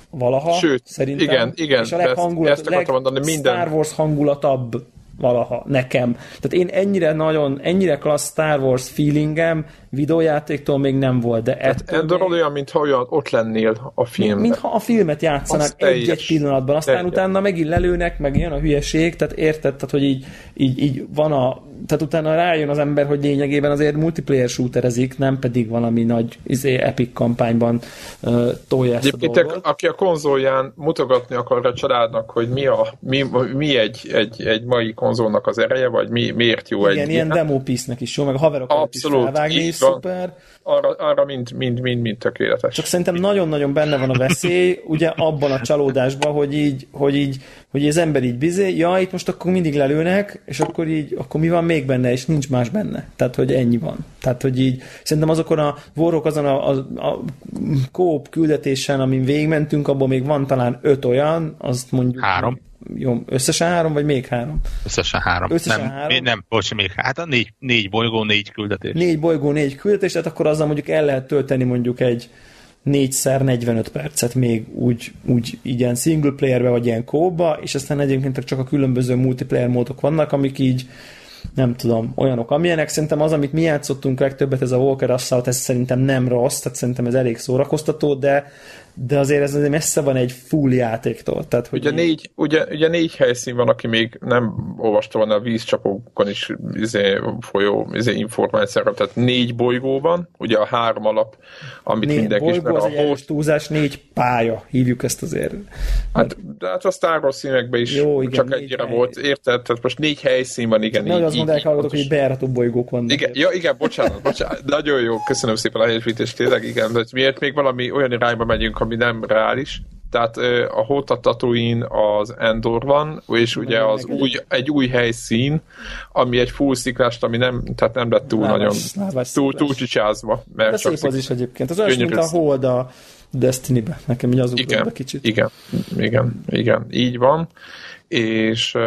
valaha, Sőt, szerintem. igen, igen, és a de ezt- leghangulat, ezt akartam mondani, minden- Star Wars hangulatabb valaha nekem. Tehát én ennyire nagyon, ennyire klassz Star Wars feelingem videójátéktól még nem volt, de ettől Endor még, olyan, mintha olyan ott lennél a filmben. mintha a filmet játszanak egy-egy pillanatban, aztán Teljes. utána megint lelőnek, meg jön a hülyeség, tehát érted, tehát, hogy így, így, így van a, tehát utána rájön az ember, hogy lényegében azért multiplayer shooterezik, nem pedig valami nagy izé, epic kampányban uh, tolja ezt a Egyébként, dolgot. aki a konzolján mutogatni akar a családnak, hogy mi, a, mi, mi egy, egy, egy mai konzolnak az ereje, vagy mi, miért jó Igen, egy ilyen demo piece-nek is jó, meg a haverok előtt is Abszolút, felvágni, is. Szuper. arra, arra mind, mind, mind, mind tökéletes. Csak szerintem nagyon-nagyon benne van a veszély, ugye abban a csalódásban, hogy így, hogy így, hogy az ember így bizé, ja, itt most akkor mindig lelőnek, és akkor így, akkor mi van még benne, és nincs más benne. Tehát, hogy ennyi van. Tehát, hogy így, szerintem azokon a vorok, azon a, a, a kóp küldetésen, amin végigmentünk, abban még van talán öt olyan, azt mondjuk... Három. Jó, összesen három, vagy még három? Összesen három. Összesen nem, három? Nem, bocs, még hát a négy, négy bolygó, négy küldetés. Négy bolygó, négy küldetés, tehát akkor azzal mondjuk el lehet tölteni mondjuk egy 4x 45 percet még úgy, úgy ilyen single playerbe, vagy ilyen kóba, és aztán egyébként csak a különböző multiplayer módok vannak, amik így nem tudom, olyanok, amilyenek. Szerintem az, amit mi játszottunk legtöbbet, ez a Walker Assault, ez szerintem nem rossz, tehát szerintem ez elég szórakoztató, de, de azért ez azért messze van egy full játéktól. Tehát, hogy Ugye így- négy, ugye, ugye négy helyszín van, aki még nem olvasta volna a vízcsapokon is izé, folyó izé, információra, tehát négy bolygó van, ugye a három alap, amit négy mindenki bolygó, ismer, az a host, túlzás, négy pálya, hívjuk ezt azért. hát, de hát a Star Wars színekben is Jó, igen, csak egyre hely. volt, érted? Tehát most négy helyszín van, igen. Így- azt mondják pontos. hogy bejárató bolygók vannak. Igen, ja, igen, bocsánat, bocsánat. Nagyon jó, köszönöm szépen a helyesítést, tényleg igen, de miért még valami olyan irányba megyünk, ami nem reális. Tehát a Hota Tatooine az Endor van, és ugye az új, egy új helyszín, ami egy full sziklást, ami nem, tehát nem lett túl Lávás- nagyon, lávás túl, túl csicsázva. Mert De csak szép az is egyébként. Az olyan, mint a Hold a Destiny-be. Nekem így az igen, kicsit. igen, igen, igen, így van. És uh,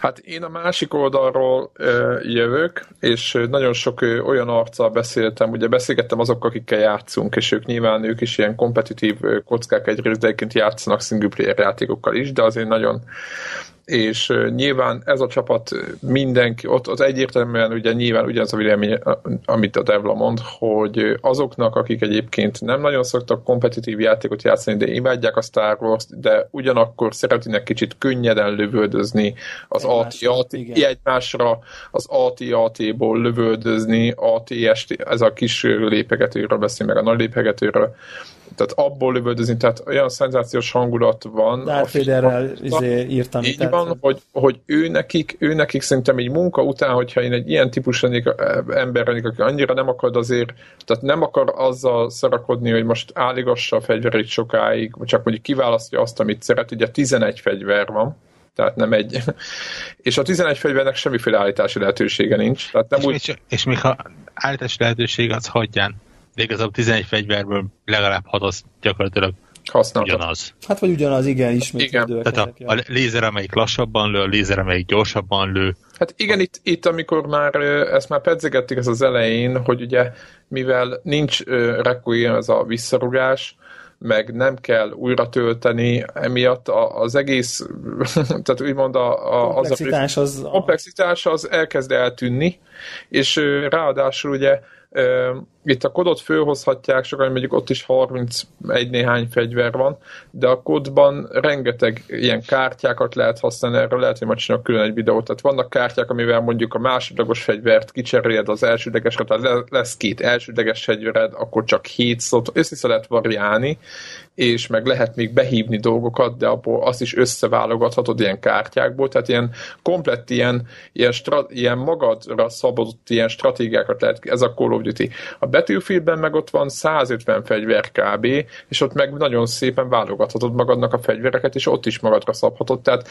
hát én a másik oldalról uh, jövök, és ö, nagyon sok uh, olyan arccal beszéltem, ugye beszélgettem azokkal, akikkel játszunk, és ők nyilván ők is ilyen kompetitív ö, kockák egyrészt, de egyébként játszanak single player játékokkal is, de azért nagyon és nyilván ez a csapat mindenki, ott az egyértelműen ugye nyilván ugyanaz a vélemény, amit a Devla mond, hogy azoknak, akik egyébként nem nagyon szoktak kompetitív játékot játszani, de imádják a Star Wars-t, de ugyanakkor szeretnének kicsit könnyeden lövöldözni az Egymásra, AT-AT, igen. egymásra az AT-AT-ból lövöldözni, ATST, ez a kis lépegetőről beszél, meg a nagy lépegetőről, tehát abból lövöldözni, tehát olyan szenzációs hangulat van. Darth Vaderrel izé, írtam. így van, hogy, hogy ő, nekik, ő nekik szerintem egy munka után, hogyha én egy ilyen típus lennék, ember lennék, aki annyira nem akar azért, tehát nem akar azzal szarakodni, hogy most álligassa a fegyverét sokáig, vagy csak mondjuk kiválasztja azt, amit szeret, ugye 11 fegyver van, tehát nem egy. És a 11 fegyvernek semmiféle állítási lehetősége nincs. Tehát nem És, úgy, még, csak- és még ha állítási lehetőség, az hagyján. De igazából 11 fegyverből legalább 6 az gyakorlatilag használható. ugyanaz. Hát vagy ugyanaz, igen, ismét Igen, Tehát a, ja. a lézer, amelyik lassabban lő, a lézer, amelyik gyorsabban lő. Hát igen, itt, itt amikor már ezt már pedzegettük ez az elején, hogy ugye mivel nincs uh, requiem, ez a visszarugás, meg nem kell újra tölteni, emiatt a, az egész, tehát úgymond a, a, az a komplexitás az... komplexitás az elkezd eltűnni, és ráadásul ugye itt a kodot fölhozhatják, sokan mondjuk ott is 31 néhány fegyver van, de a kodban rengeteg ilyen kártyákat lehet használni, erről lehet, hogy majd csinálok külön egy videót, tehát vannak kártyák, amivel mondjuk a másodlagos fegyvert kicseréled az elsődlegesre, tehát le- lesz két elsődleges fegyvered, akkor csak 7 szót, össze lehet variálni, és meg lehet még behívni dolgokat, de abból azt is összeválogathatod ilyen kártyákból, tehát ilyen komplett ilyen, ilyen, stra, ilyen magadra szabadott ilyen stratégiákat lehet, ez a Call of Duty. A Battlefieldben meg ott van 150 fegyver kb, és ott meg nagyon szépen válogathatod magadnak a fegyvereket, és ott is magadra szabhatod, tehát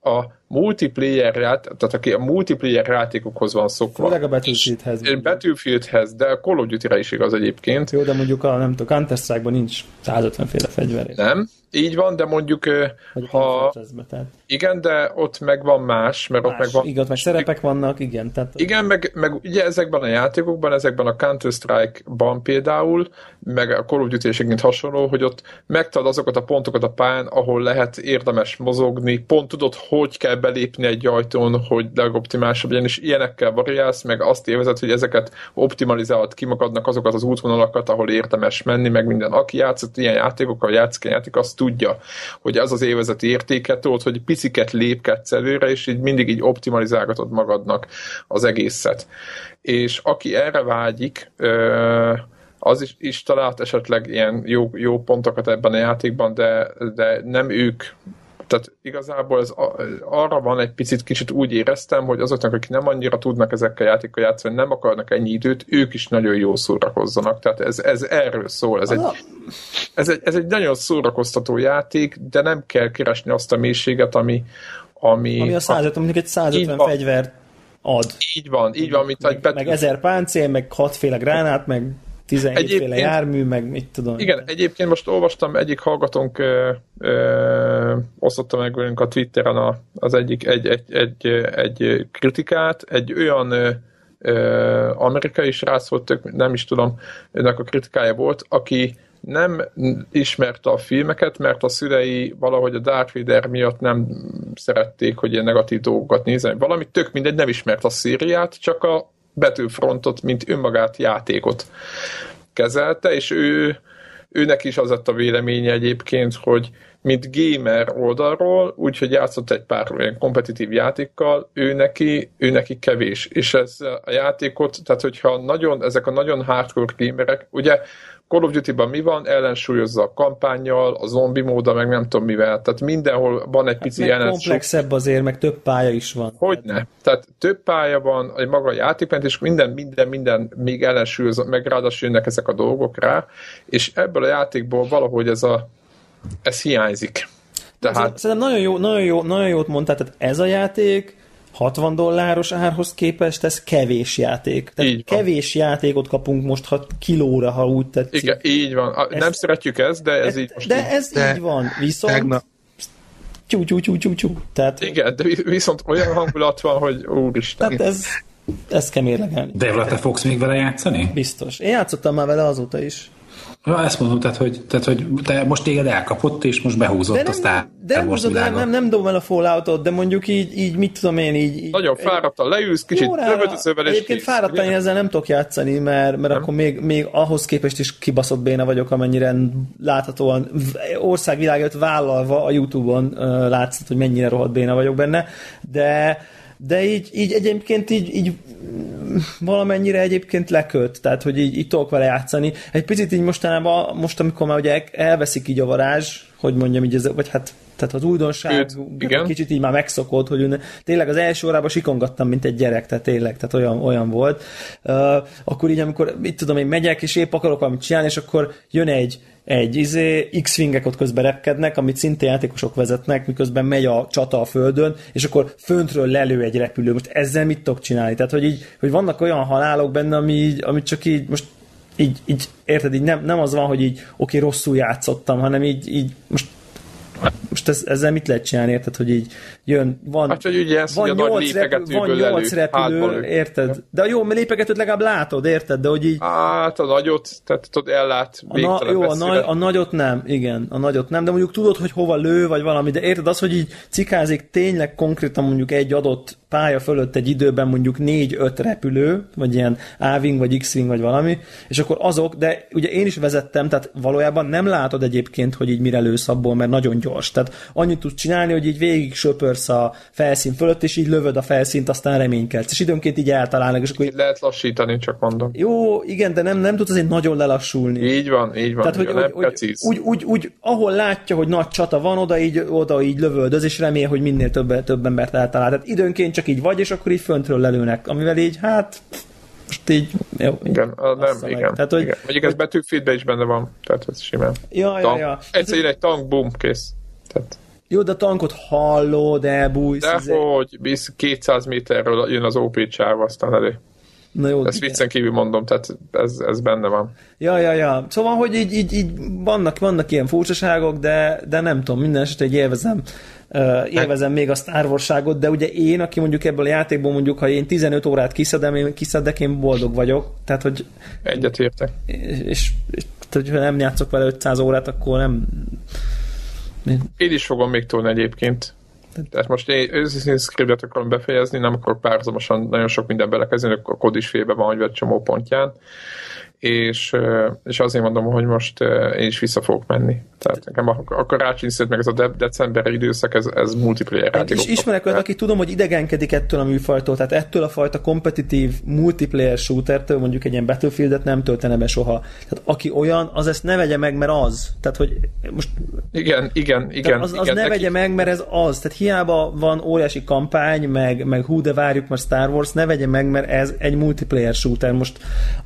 a multiplayer, tehát aki a multiplayer játékokhoz van szokva. Főleg a Battlefieldhez. Battlefieldhez, de a Call of Duty-re is igaz egyébként. Jó, de mondjuk a, nem tudom, Counter-Strike-ban nincs 150 fegyver. Nem, így van, de mondjuk Vagy ha... tehát. Igen, de ott meg van más, mert Más, ott meg van... igaz, meg szerepek vannak, igen. Tehát Igen, meg, meg ugye ezekben a játékokban, ezekben a Counter-Strike-ban például, meg a Call of duty hasonló, hogy ott megtalad azokat a pontokat a pályán, ahol lehet érdemes mozogni, pont tudod, hogy kell belépni egy ajtón, hogy legoptimálisabb legyen, és ilyenekkel variálsz, meg azt évezed, hogy ezeket optimalizálod ki magadnak azokat az útvonalakat, ahol érdemes menni, meg minden. Aki játszott ilyen játékokkal, játszik ilyen játék, azt tudja, hogy az az évezeti értéket tudod, hogy piciket lépkedsz előre, és így mindig így optimalizálgatod magadnak az egészet. És aki erre vágyik, az is, is talált esetleg ilyen jó, jó pontokat ebben a játékban, de, de nem ők tehát igazából ez arra van egy picit kicsit úgy éreztem, hogy azoknak, akik nem annyira tudnak ezekkel játékkal játszani, nem akarnak ennyi időt, ők is nagyon jól szórakozzanak. Tehát ez, ez erről szól. Ez egy, ez, egy, ez egy nagyon szórakoztató játék, de nem kell keresni azt a mélységet, ami ami, ami a 150, mondjuk egy 150 fegyvert ad. Így van, így van, mint meg, egy meg ezer páncél, meg hatféle gránát, meg 17 féle jármű, meg mit tudom. Igen, egyébként most olvastam, egyik hallgatónk ö, ö, osztotta meg velünk a Twitteren a, az egyik egy, egy, egy, egy kritikát, egy olyan ö, amerikai srác volt, tök, nem is tudom, önnek a kritikája volt, aki nem ismerte a filmeket, mert a szülei valahogy a Darth Vader miatt nem szerették, hogy ilyen negatív dolgokat nézni. Valami tök mindegy, nem ismert a szériát, csak a Battlefrontot, mint önmagát játékot kezelte, és ő, őnek is az lett a véleménye egyébként, hogy mint gamer oldalról, úgyhogy játszott egy pár olyan kompetitív játékkal, ő neki, ő neki kevés. És ez a játékot, tehát hogyha nagyon, ezek a nagyon hardcore gamerek, ugye Call of Duty-ban mi van? Ellensúlyozza a kampányjal, a zombi móda, meg nem tudom mivel. Tehát mindenhol van egy hát pici hát komplexebb azért, meg több pálya is van. Hogyne. Tehát több pálya van, egy maga a játékment, és minden, minden, minden még ellensúlyozza, meg ráadásul jönnek ezek a dolgok rá, és ebből a játékból valahogy ez a ez hiányzik. Tehát... Szerintem nagyon, jó, nagyon, jó, nagyon jót mondtál, tehát ez a játék 60 dolláros árhoz képest ez kevés játék. Tehát így kevés van. játékot kapunk most ha kilóra, ha úgy tetszik. Igen, így van. A, nem szeretjük ezt, de ez de, így most De így. ez de így van. Viszont tegnap. Tyú, tyú, tyú, tyú, tyú. Tehát... Igen, de viszont olyan hangulat van, hogy úristen. Tehát ez, ezt kell mérlegelni. De te fogsz még vele játszani? Biztos. Én játszottam már vele azóta is. Ja, ezt mondom, tehát hogy, tehát, hogy te most téged elkapott, és most behúzott de nem, a Star De nem, húzod, nem, nem, nem dobom el a Falloutot, de mondjuk így, így mit tudom én, így... így Nagyon fáradtan leülsz, kicsit rövödözővel, és Egyébként fáradtan én ezzel nem tudok játszani, mert, mert akkor még, még ahhoz képest is kibaszott béna vagyok, amennyire láthatóan országvilágot vállalva a Youtube-on uh, látszott, hogy mennyire rohadt béna vagyok benne, de de így, így egyébként így, így valamennyire egyébként leköt, tehát hogy így, így tudok vele játszani. Egy picit így mostanában, most amikor már ugye elveszik így a varázs, hogy mondjam így, ez, vagy hát tehát az újdonság Őt, igen. kicsit így már megszokott, hogy ünne, tényleg az első órában sikongattam, mint egy gyerek, tehát tényleg, tehát olyan, olyan volt. Uh, akkor így, amikor, mit tudom, én megyek, és épp akarok valamit csinálni, és akkor jön egy, egy izé, X-wingek ott közben repkednek, amit szinte játékosok vezetnek, miközben megy a csata a földön, és akkor föntről lelő egy repülő. Most ezzel mit tudok csinálni? Tehát, hogy, így, hogy vannak olyan halálok benne, ami így, amit csak így most így, így érted, így nem, nem az van, hogy így oké, rosszul játszottam, hanem így, így most most ez, ezzel mit lehet csinálni, érted, hogy így jön, van, hát, hogy ugye van, nyolc, repül, van nyolc repülő, érted? De jó, mert lépegetőt legalább látod, érted? De hogy így... Hát a nagyot, tehát tudod, ellát a na, Jó, a, nagy, a nagyot nem, igen, a nagyot nem, de mondjuk tudod, hogy hova lő, vagy valami, de érted az, hogy így cikázik tényleg konkrétan mondjuk egy adott pálya fölött egy időben mondjuk 4-5 repülő, vagy ilyen A-wing, vagy X-wing, vagy valami, és akkor azok, de ugye én is vezettem, tehát valójában nem látod egyébként, hogy így mire lősz abból, mert nagyon gyors. Tehát annyit tudsz csinálni, hogy így végig söpörsz a felszín fölött, és így lövöd a felszínt, aztán reménykedsz. És időnként így eltalálnak, és akkor így... Lehet lassítani, csak mondom. Jó, igen, de nem, nem tudsz azért nagyon lelassulni. Így van, így van. Tehát, hogy, hogy, hogy úgy, úgy, úgy, ahol látja, hogy nagy csata van, oda így, oda így lövöldöz, és remél, hogy minél több, több embert eltalál. Tehát időnként csak így vagy, és akkor így föntről lelőnek, amivel így, hát most így, jó, Igen, a, nem, meg. igen. Tehát, hogy, igen. Mondjuk ez betűfeedben is benne van, tehát ez simán. Ja, ja, Tank. ja. Egyszer jön egy tank, bum, kész. Tehát, Jó, de a tankot hallod, elbújsz. de izé- hogy visz 200 méterről jön az OP csáv, aztán elő. Na jó, Ezt viccen kívül mondom, tehát ez, ez benne van. Ja, ja, ja. Szóval, hogy így, így, így vannak, vannak ilyen furcsaságok, de, de nem tudom, minden esetre egy élvezem, élvezem még a Star Wars-ságot, de ugye én, aki mondjuk ebből a játékból mondjuk, ha én 15 órát kiszedem, én kiszedek, én boldog vagyok. Tehát, hogy Egyet értek. és, és, és tehát, hogyha nem játszok vele 500 órát, akkor nem... Én is fogom még tolni egyébként. Tehát most én őszintén scriptet akarom befejezni, nem akarok párhuzamosan nagyon sok minden belekezdeni, a kod is félbe van, hogy egy csomó pontján. És, és azért mondom, hogy most én is vissza fogok menni. Tehát nekem a, a karácsony meg ez a de- decemberi időszak, ez, ez multiplayer És játékok. ismerek olyat, aki tudom, hogy idegenkedik ettől a műfajtól, tehát ettől a fajta kompetitív multiplayer shootertől, mondjuk egy ilyen Battlefieldet nem töltene be soha. Tehát aki olyan, az ezt ne vegye meg, mert az. Tehát, hogy most Igen, igen, igen. Az, az igen, ne neki- vegye meg, mert ez az. Tehát hiába van óriási kampány, meg, meg hú, de várjuk már Star Wars, ne vegye meg, mert ez egy multiplayer shooter. Most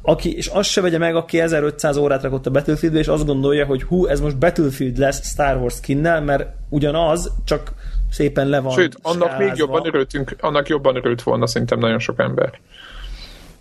aki, és azt se vegye meg, aki 1500 órát rakott a Battlefieldbe, és azt gondolja, hogy hú, ez most Battlefield lesz Star Wars skinnel, mert ugyanaz, csak szépen le van Sőt, annak még skálázva. jobban örültünk, annak jobban örült volna szerintem nagyon sok ember.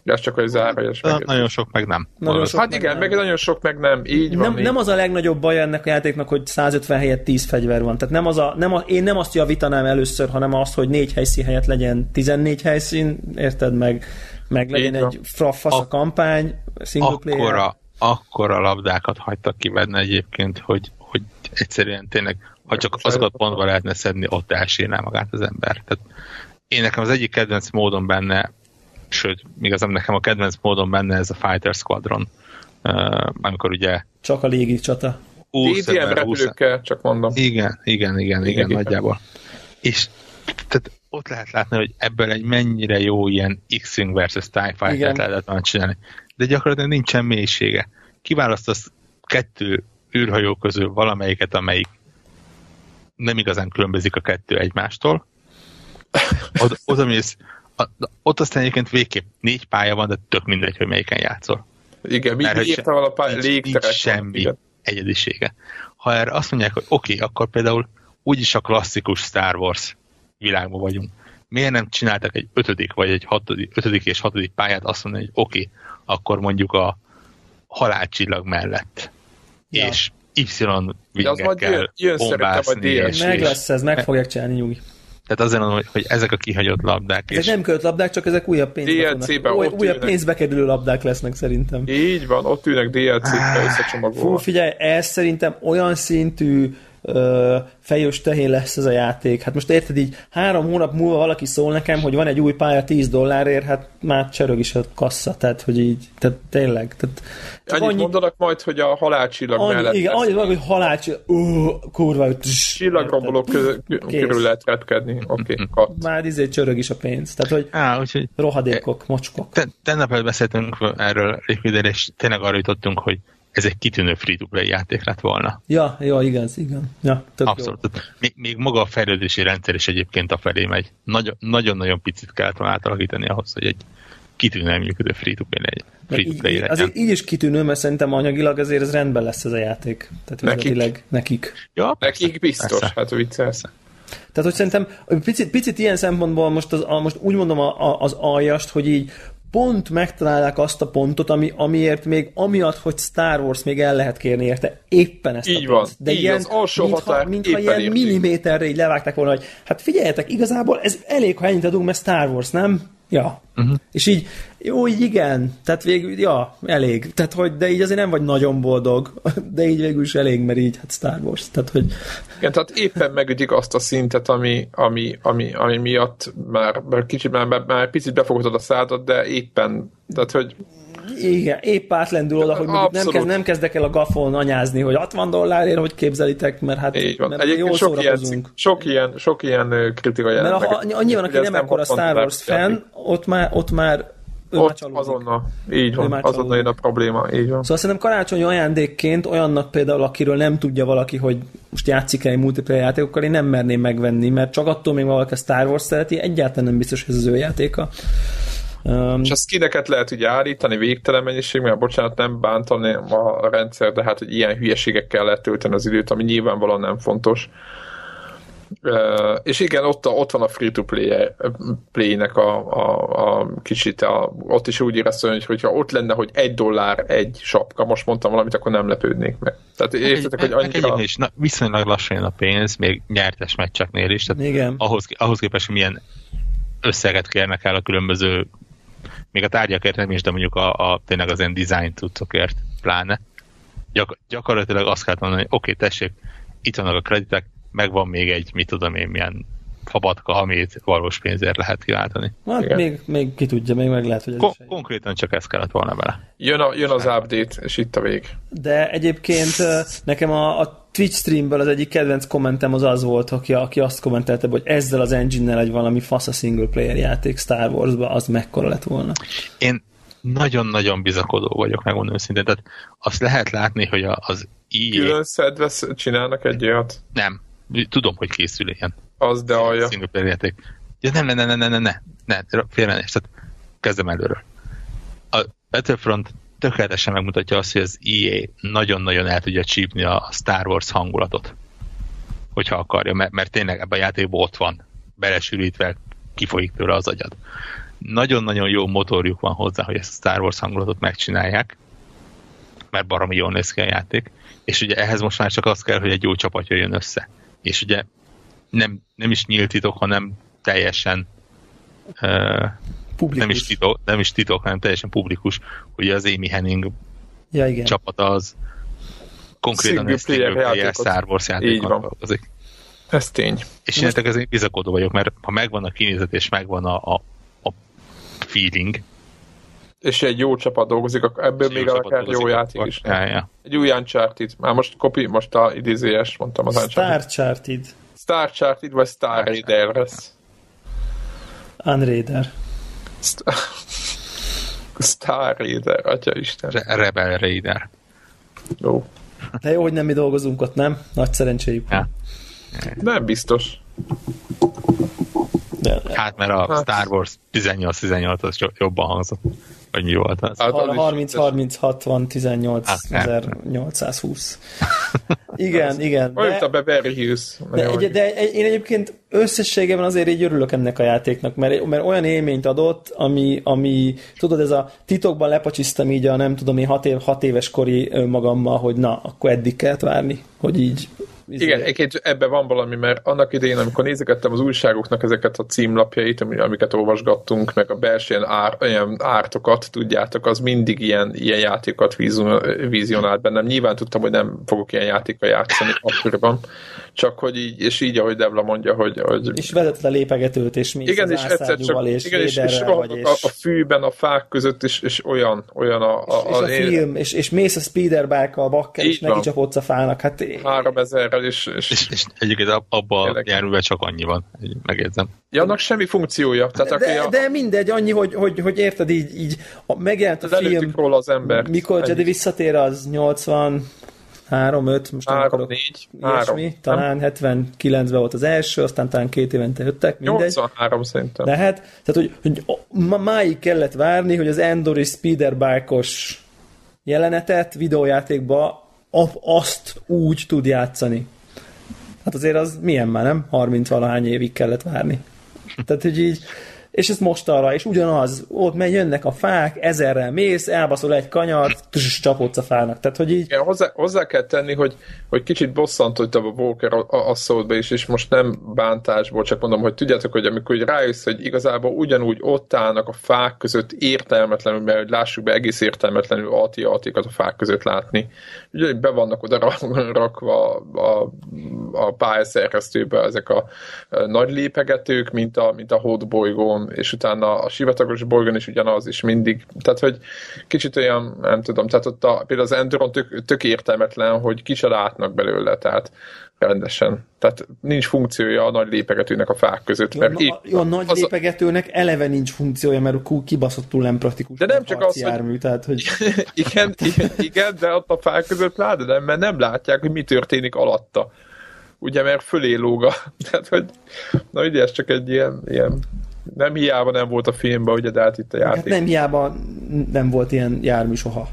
De ez csak egy zárójeles Na, meg. nagyon sok meg nem. Nagyon sok Hát meg igen, nem. meg nagyon sok meg nem. Így van. nem, így. nem az a legnagyobb baj ennek a játéknak, hogy 150 helyett 10 fegyver van. Tehát nem az a, nem a, én nem azt javítanám először, hanem azt, hogy 4 helyszín helyett legyen 14 helyszín, érted meg, meg legyen egy fra- fasz a Ak- kampány, single player. akkora, akkora labdákat hagytak kivedni egyébként, hogy, hogy egyszerűen tényleg, ha csak azokat pontba lehetne szedni, ott elsírná magát az ember. Tehát én nekem az egyik kedvenc módon benne, sőt, igazán nekem a kedvenc módon benne ez a Fighter Squadron, uh, amikor ugye Csak a légi csata. 20 TDM ember, 20 repülőkkel, csak mondom. igen, igen, igen, igen, Igen. nagyjából. És tehát ott lehet látni, hogy ebből egy mennyire jó ilyen X-Wing versus TIE Igen. Fighter lehetett volna csinálni. De gyakorlatilag nincsen mélysége. Kiválasztasz kettő űrhajó közül valamelyiket, amelyik nem igazán különbözik a kettő egymástól. Oda, oda mész, a- ott aztán egyébként végképp négy pálya van, de tök mindegy, hogy melyiken játszol. Igen, mi írta vala pár nincs, nincs semmi igen. egyedisége. Ha erre azt mondják, hogy oké, okay, akkor például úgyis a klasszikus Star Wars világban vagyunk. Miért nem csináltak egy ötödik, vagy egy hatodik, ötödik és hatodik pályát, azt mondani, hogy oké, okay, akkor mondjuk a halálcsillag mellett. Ja. És Y vingekkel jön, jön bombászni. DLC. És, Meg lesz ez, meg fogják csinálni, nyugi. tehát azért mondom, hogy, hogy ezek a kihagyott labdák. Ezek És nem költ labdák, csak ezek újabb pénzbe, fognak- új, újabb pénzbe kerülő labdák lesznek szerintem. Így van, ott ülnek DLC-kbe Fú, összecsomagolva. figyelj, ez szerintem olyan szintű ö, fejős tehén lesz ez a játék. Hát most érted így, három hónap múlva valaki szól nekem, hogy van egy új pálya 10 dollárért, hát már csörög is a kassa, tehát hogy így, tehát tényleg. Tehát csak Annyit mondanak majd, hogy a halálcsillag annyi, mellett igen, annyit van, hogy halálcsillag, ó, kurva, Csillagromboló körül lehet repkedni. Oké, okay. Már izé csörög is a pénz. Tehát, hogy Á, úgyhogy rohadékok, mocskok. te, tegnap előtt beszéltünk erről Liquider, és tényleg arra jutottunk, hogy ez egy kitűnő free-to-play játék lett volna. Ja, jó, igaz, igen. Ja, tök Abszolút. Tehát Még, még maga a fejlődési rendszer is egyébként a felé megy. Nagyon- Nagyon-nagyon picit kellett volna átalakítani ahhoz, hogy egy kitűnően működő free-to-play jó. Így, így, legyen. azért így is kitűnő, mert szerintem anyagilag azért ez rendben lesz ez a játék. Tehát Nekik. nekik. Ja, persze, Nekik biztos, persze. hát viccelsz. Tehát, hogy szerintem picit, picit ilyen szempontból most az, a, most úgy mondom a, a, az aljast, hogy így pont megtalálják azt a pontot, ami, amiért még amiatt, hogy Star Wars még el lehet kérni érte éppen ezt Így a van. Így az alsó mintha, határ mintha ilyen érték. milliméterre így levágták volna, hogy hát figyeljetek, igazából ez elég, ha ennyit adunk, mert Star Wars, nem? Ja. Uh-huh. És így, jó, így igen, tehát végül, ja, elég. Tehát, hogy, de így azért nem vagy nagyon boldog, de így végül is elég, mert így, hát Star Wars. Tehát, hogy... Igen, tehát éppen megütik azt a szintet, ami, ami, ami, ami miatt már, már kicsit, már, már, már picit befogtad a szádat, de éppen, tehát, hogy igen, épp átlendül oda, hogy nem, kezd, nem kezdek el a gafon anyázni, hogy 60 dollárért, hogy képzelitek, mert hát Így van. mert Egyébként jól sok ilyen, sok, ilyen, sok ilyen kritika jelent Mert ha, meg, annyi van, aki nem ekkora 60 Star Wars fan, ott már, ott már ő Ott azonnal, így van, azonnal jön a probléma, így van. Szóval szerintem karácsonyi ajándékként olyannak például, akiről nem tudja valaki, hogy most játszik-e egy multiplayer játékokkal, én nem merném megvenni, mert csak attól még valaki a Star Wars szereti, egyáltalán nem biztos, hogy ez az ő játéka. Um, És a skineket lehet ugye állítani végtelen mennyiség, mert bocsánat, nem bántani a rendszer, de hát, hogy ilyen hülyeségekkel lehet tölteni az időt, ami nyilvánvalóan nem fontos. Uh, és igen, ott, a, ott van a free-to-play play-nek a, a, a kicsit, a, ott is úgy éreztem, hogy hogyha ott lenne, hogy egy dollár egy sapka, most mondtam valamit, akkor nem lepődnék meg. Tehát értetek, hogy annyira... is, na, viszonylag lassan jön a pénz, még nyertes meccseknél is, tehát Igen. ahhoz, ahhoz képest, hogy milyen összeget kérnek el a különböző, még a tárgyakért nem is, de mondjuk a, a tényleg az ilyen design tudszokért pláne. Gyak, gyakorlatilag azt kell mondani, hogy oké, okay, tessék, itt vannak a kreditek, meg van még egy, mit tudom én, milyen fabatka, amit valós pénzért lehet kiváltani. hát Igen. még, még ki tudja, még meg lehet, hogy ez Ko- is konkrétan csak ez kellett volna vele. Jön, a, jön az update, és itt a vég. De egyébként nekem a, a Twitch streamből az egyik kedvenc kommentem az az volt, aki, aki azt kommentelte, hogy ezzel az engine-nel egy valami fasz a single player játék Star Wars-ba, az mekkora lett volna. Én nagyon-nagyon bizakodó vagyok, megmondom őszintén. Tehát azt lehet látni, hogy a- az EA... Külön szedve sz- csinálnak egy olyat, Nem. Tudom, hogy készül ilyen az de alja. single player játék. Ja, nem, nem, nem, nem, nem, nem, nem, ne, félrenes, tehát kezdem előről. A Battlefront tökéletesen megmutatja azt, hogy az EA nagyon-nagyon el tudja csípni a Star Wars hangulatot, hogyha akarja, mert, mert tényleg ebben a játékban ott van, belesűrítve, kifolyik tőle az agyad. Nagyon-nagyon jó motorjuk van hozzá, hogy ezt a Star Wars hangulatot megcsinálják, mert baromi jól néz ki a játék, és ugye ehhez most már csak az kell, hogy egy jó csapat jöjjön össze. És ugye nem, nem is nyílt titok, hanem teljesen uh, Publikus. nem is, titok, nem is titok, hanem teljesen publikus, hogy az Amy Henning Ja, igen. csapata az konkrétan egy. Star Wars játékon dolgozik. Ez tény. És én ezért bizakodó vagyok, mert ha megvan a kinézet és megvan a, a, a feeling, És egy jó csapat dolgozik, akkor ebből még akár jó játék akkor- is. Ja, ja. Egy új Uncharted. Már most kopi, most a idézőjes mondtam az Uncharted. Star Charted. Star Charted vagy Star Raider lesz. Unraider. St- Star Raider, atya Isten. Re- Rebel Raider. Jó. De jó, hogy nem mi dolgozunk ott, nem? Nagy szerencséjük. Ja. Nem biztos. De, Hát mert a Hát. Star Wars 18-18 az jo- jobban hangzott. Mi volt az? Hát az is 30, vicces. 30, 60, 18, Hát, nem. 1820. Igen, igen. Olyan, a De, Beverly Hills. de, egy, de egy, én egyébként összességében azért így örülök ennek a játéknak, mert, mert olyan élményt adott, ami, ami, tudod, ez a titokban lepacsisztam így a nem tudom én hat, év, hat éves kori magammal, hogy na, akkor eddig kellett várni, hogy így Igen, egyébként ebben van valami, mert annak idején, amikor nézegettem az újságoknak ezeket a címlapjait, ami- amiket olvasgattunk, meg a belső ilyen, ár, ilyen ártokat, tudjátok, az mindig ilyen, ilyen játékokat vízio- vizionált bennem. Nyilván tudtam, hogy nem fogok ilyen játékkal játszani akkoriban, csak hogy így, és így, ahogy Debla mondja, hogy, hogy és vezetett a lépegetőt, és mész igen, és egyszer csak, és igen, és, és vagy, és... a, a fűben, a fák között, és, és olyan, olyan a, a, és a én film, és, és mész a speederbike-kal, bakker, és Így neki csapodsz a fának. Hát három ezerrel, és, és, És, és egyébként ab- abban a járművel csak annyi van, megjegyzem. ja, annak semmi funkciója. Tehát de, a, de mindegy, annyi, hogy, hogy, hogy érted, így, így a, megjelent a film, róla az embert. mikor. Jedi visszatér, az 80 3, 5, most nem Három, akarok négy, ilyesmi, három, talán 79-ben volt az első, aztán talán két évente jöttek, mindegy. 83 szerintem. Lehet, tehát hogy, hogy ma, máig kellett várni, hogy az Endori speederbike-os jelenetet videójátékba azt úgy tud játszani. Hát azért az milyen már, nem? 30 valahány évig kellett várni. Tehát, hogy így és ez most arra, és ugyanaz, ott megy, jönnek a fák, ezerrel mész, elbaszol egy kanyart, tss, csapodsz a fának. Tehát, hogy így... Hozzá, hozzá kell tenni, hogy, hogy kicsit bosszant, hogy a Walker a, a, a szót be is, és most nem bántásból, csak mondom, hogy tudjátok, hogy amikor hogy rájössz, hogy igazából ugyanúgy ott állnak a fák között értelmetlenül, mert hogy lássuk be egész értelmetlenül alti altikat a fák között látni. Ugye, be vannak oda rakva a, a pályaszerkesztőbe ezek a, nagy lépegetők, mint a, mint a hódbolygón, és utána a sivatagos bolygón is ugyanaz, is mindig. Tehát, hogy kicsit olyan, nem tudom, tehát ott a, például az Enduron tök, tök értelmetlen, hogy ki se látnak belőle, tehát rendesen. Tehát nincs funkciója a nagy lépegetőnek a fák között. Jó, Mert na, jó, a nagy az lépegetőnek eleve nincs funkciója, mert kibaszottul nem praktikus. De nem csak az, jármű, hogy... tehát, hogy... igen, igen, igen, de ott a fák között látod, nem, mert nem látják, hogy mi történik alatta. Ugye, mert fölé lóga. Tehát, hogy na ugye ez csak egy ilyen, ilyen nem hiába nem volt a filmben, ugye, de hát itt a játék. Hát nem hiába nem volt ilyen jármű soha.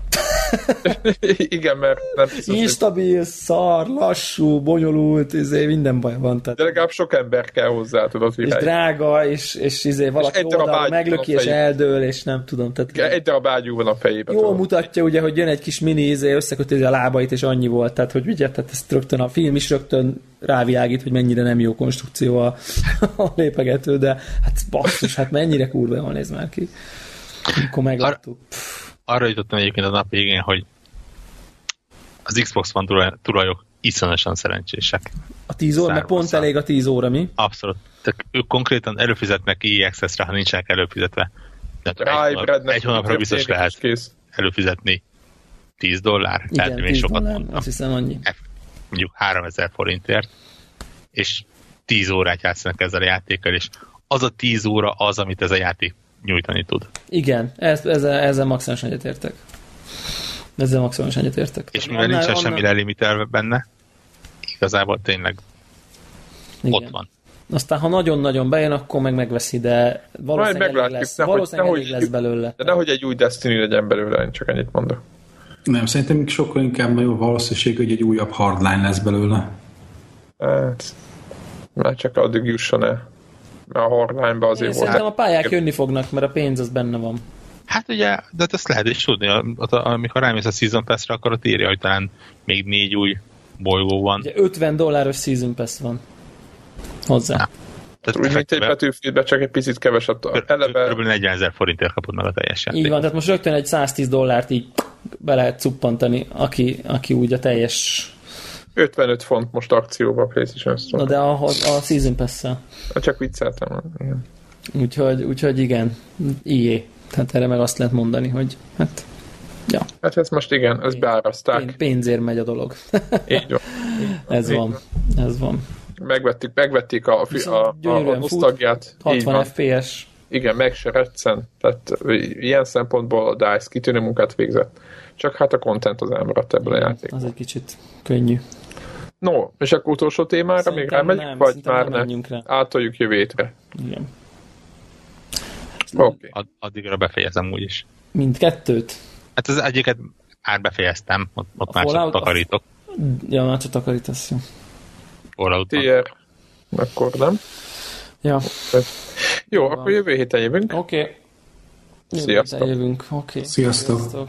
Igen, mert nem biztos, Instabil, hogy... szar, lassú, bonyolult, izé, minden baj van. Tehát... De legalább sok ember kell hozzá, tudod, És drága, és, és izé, valaki és oldalra meglöki, és eldől, és nem tudom. Tehát, Igen, egy darab ágyú van a fejében. Jól mutatja, ugye, hogy jön egy kis mini izé, összeköti a lábait, és annyi volt. Tehát, hogy ugye, tehát ezt rögtön a film is rögtön rávilágít, hogy mennyire nem jó konstrukció a, a lépegető, de hát basszus, hát mennyire kurva jól néz már ki. Amikor megláttuk. Ar- arra jutottam egyébként a nap végén, hogy az Xbox van tulajok iszonyosan szerencsések. A 10 óra, mert pont elég a 10 óra, mi? Abszolút. Tehát ők konkrétan előfizetnek EA Access-re, ha nincsenek előfizetve. De egy, hónap, egy hónapra biztos lehet kész. előfizetni 10 dollár. Igen, Tehát 10 sokat dollár, mondtam. azt hiszem annyi. Mondjuk 3000 forintért, és 10 órát játszanak ezzel a játékkal, és az a 10 óra az, amit ez a játék nyújtani tud. Igen, ez, ezzel, ezzel maximálisan egyetértek. Ezzel maximálisan egyetértek. És mivel annál, nincsen annál... semmi limitelve benne, igazából tényleg Igen. ott van. Aztán, ha nagyon-nagyon bejön, akkor meg megveszi, de valószínűleg, elég lesz, ne, valószínűleg hogy, elég lesz belőle. De nehogy egy új Destiny legyen belőle, én csak ennyit mondok. Nem, szerintem sokkal inkább nagyobb valószínűség, hogy egy újabb hardline lesz belőle. Hát, már csak addig jusson el a hardline azért Én volt. Szerintem a pályák jönni fognak, mert a pénz az benne van. Hát ugye, de ezt lehet is tudni, amikor rámész a Season Pass-re, akkor ott írja, hogy talán még négy új bolygó van. Ugye 50 dolláros Season Pass van hozzá. Na. Tehát úgy, mint egy Battlefieldben, csak egy picit kevesebb. Eleve... Kb. 40 ezer forintért kapod meg a teljes játék. Így van, tehát most rögtön egy 110 dollárt így be lehet cuppantani, aki, aki úgy a teljes 55 font most akcióban a PlayStation Store. Na de a, a Season pass Csak vicceltem. Igen. Úgyhogy, úgyhogy igen, ié. Tehát erre meg azt lehet mondani, hogy hát Ja. Hát ez most igen, ez beáraszták. Pénzért megy a dolog. Így van. ez így van. van. Ez van. Megvették, megvették a, a, a, a, nosztagját. 60 FPS. Igen, meg se recsen. Tehát ilyen szempontból a DICE kitűnő munkát végzett. Csak hát a content az elmaradt ebből a játékból. Az egy kicsit könnyű. No, és akkor utolsó témára Szerintem még rámegyünk, vagy már ne? Rá. Átoljuk jövő hétre. Igen. Okay. Ad, addigra befejezem úgyis. Mindkettőt? Hát az egyiket már befejeztem, ott, ott már csak takarítok. A... Ja, már csak takarítasz, jó. Fallout. Tier. Akkor nem? Ja. Jó, akkor jövő héten jövünk. Oké. Okay. Sziasztok. Jövünk, oké. Okay. Sziasztok. Sziasztok.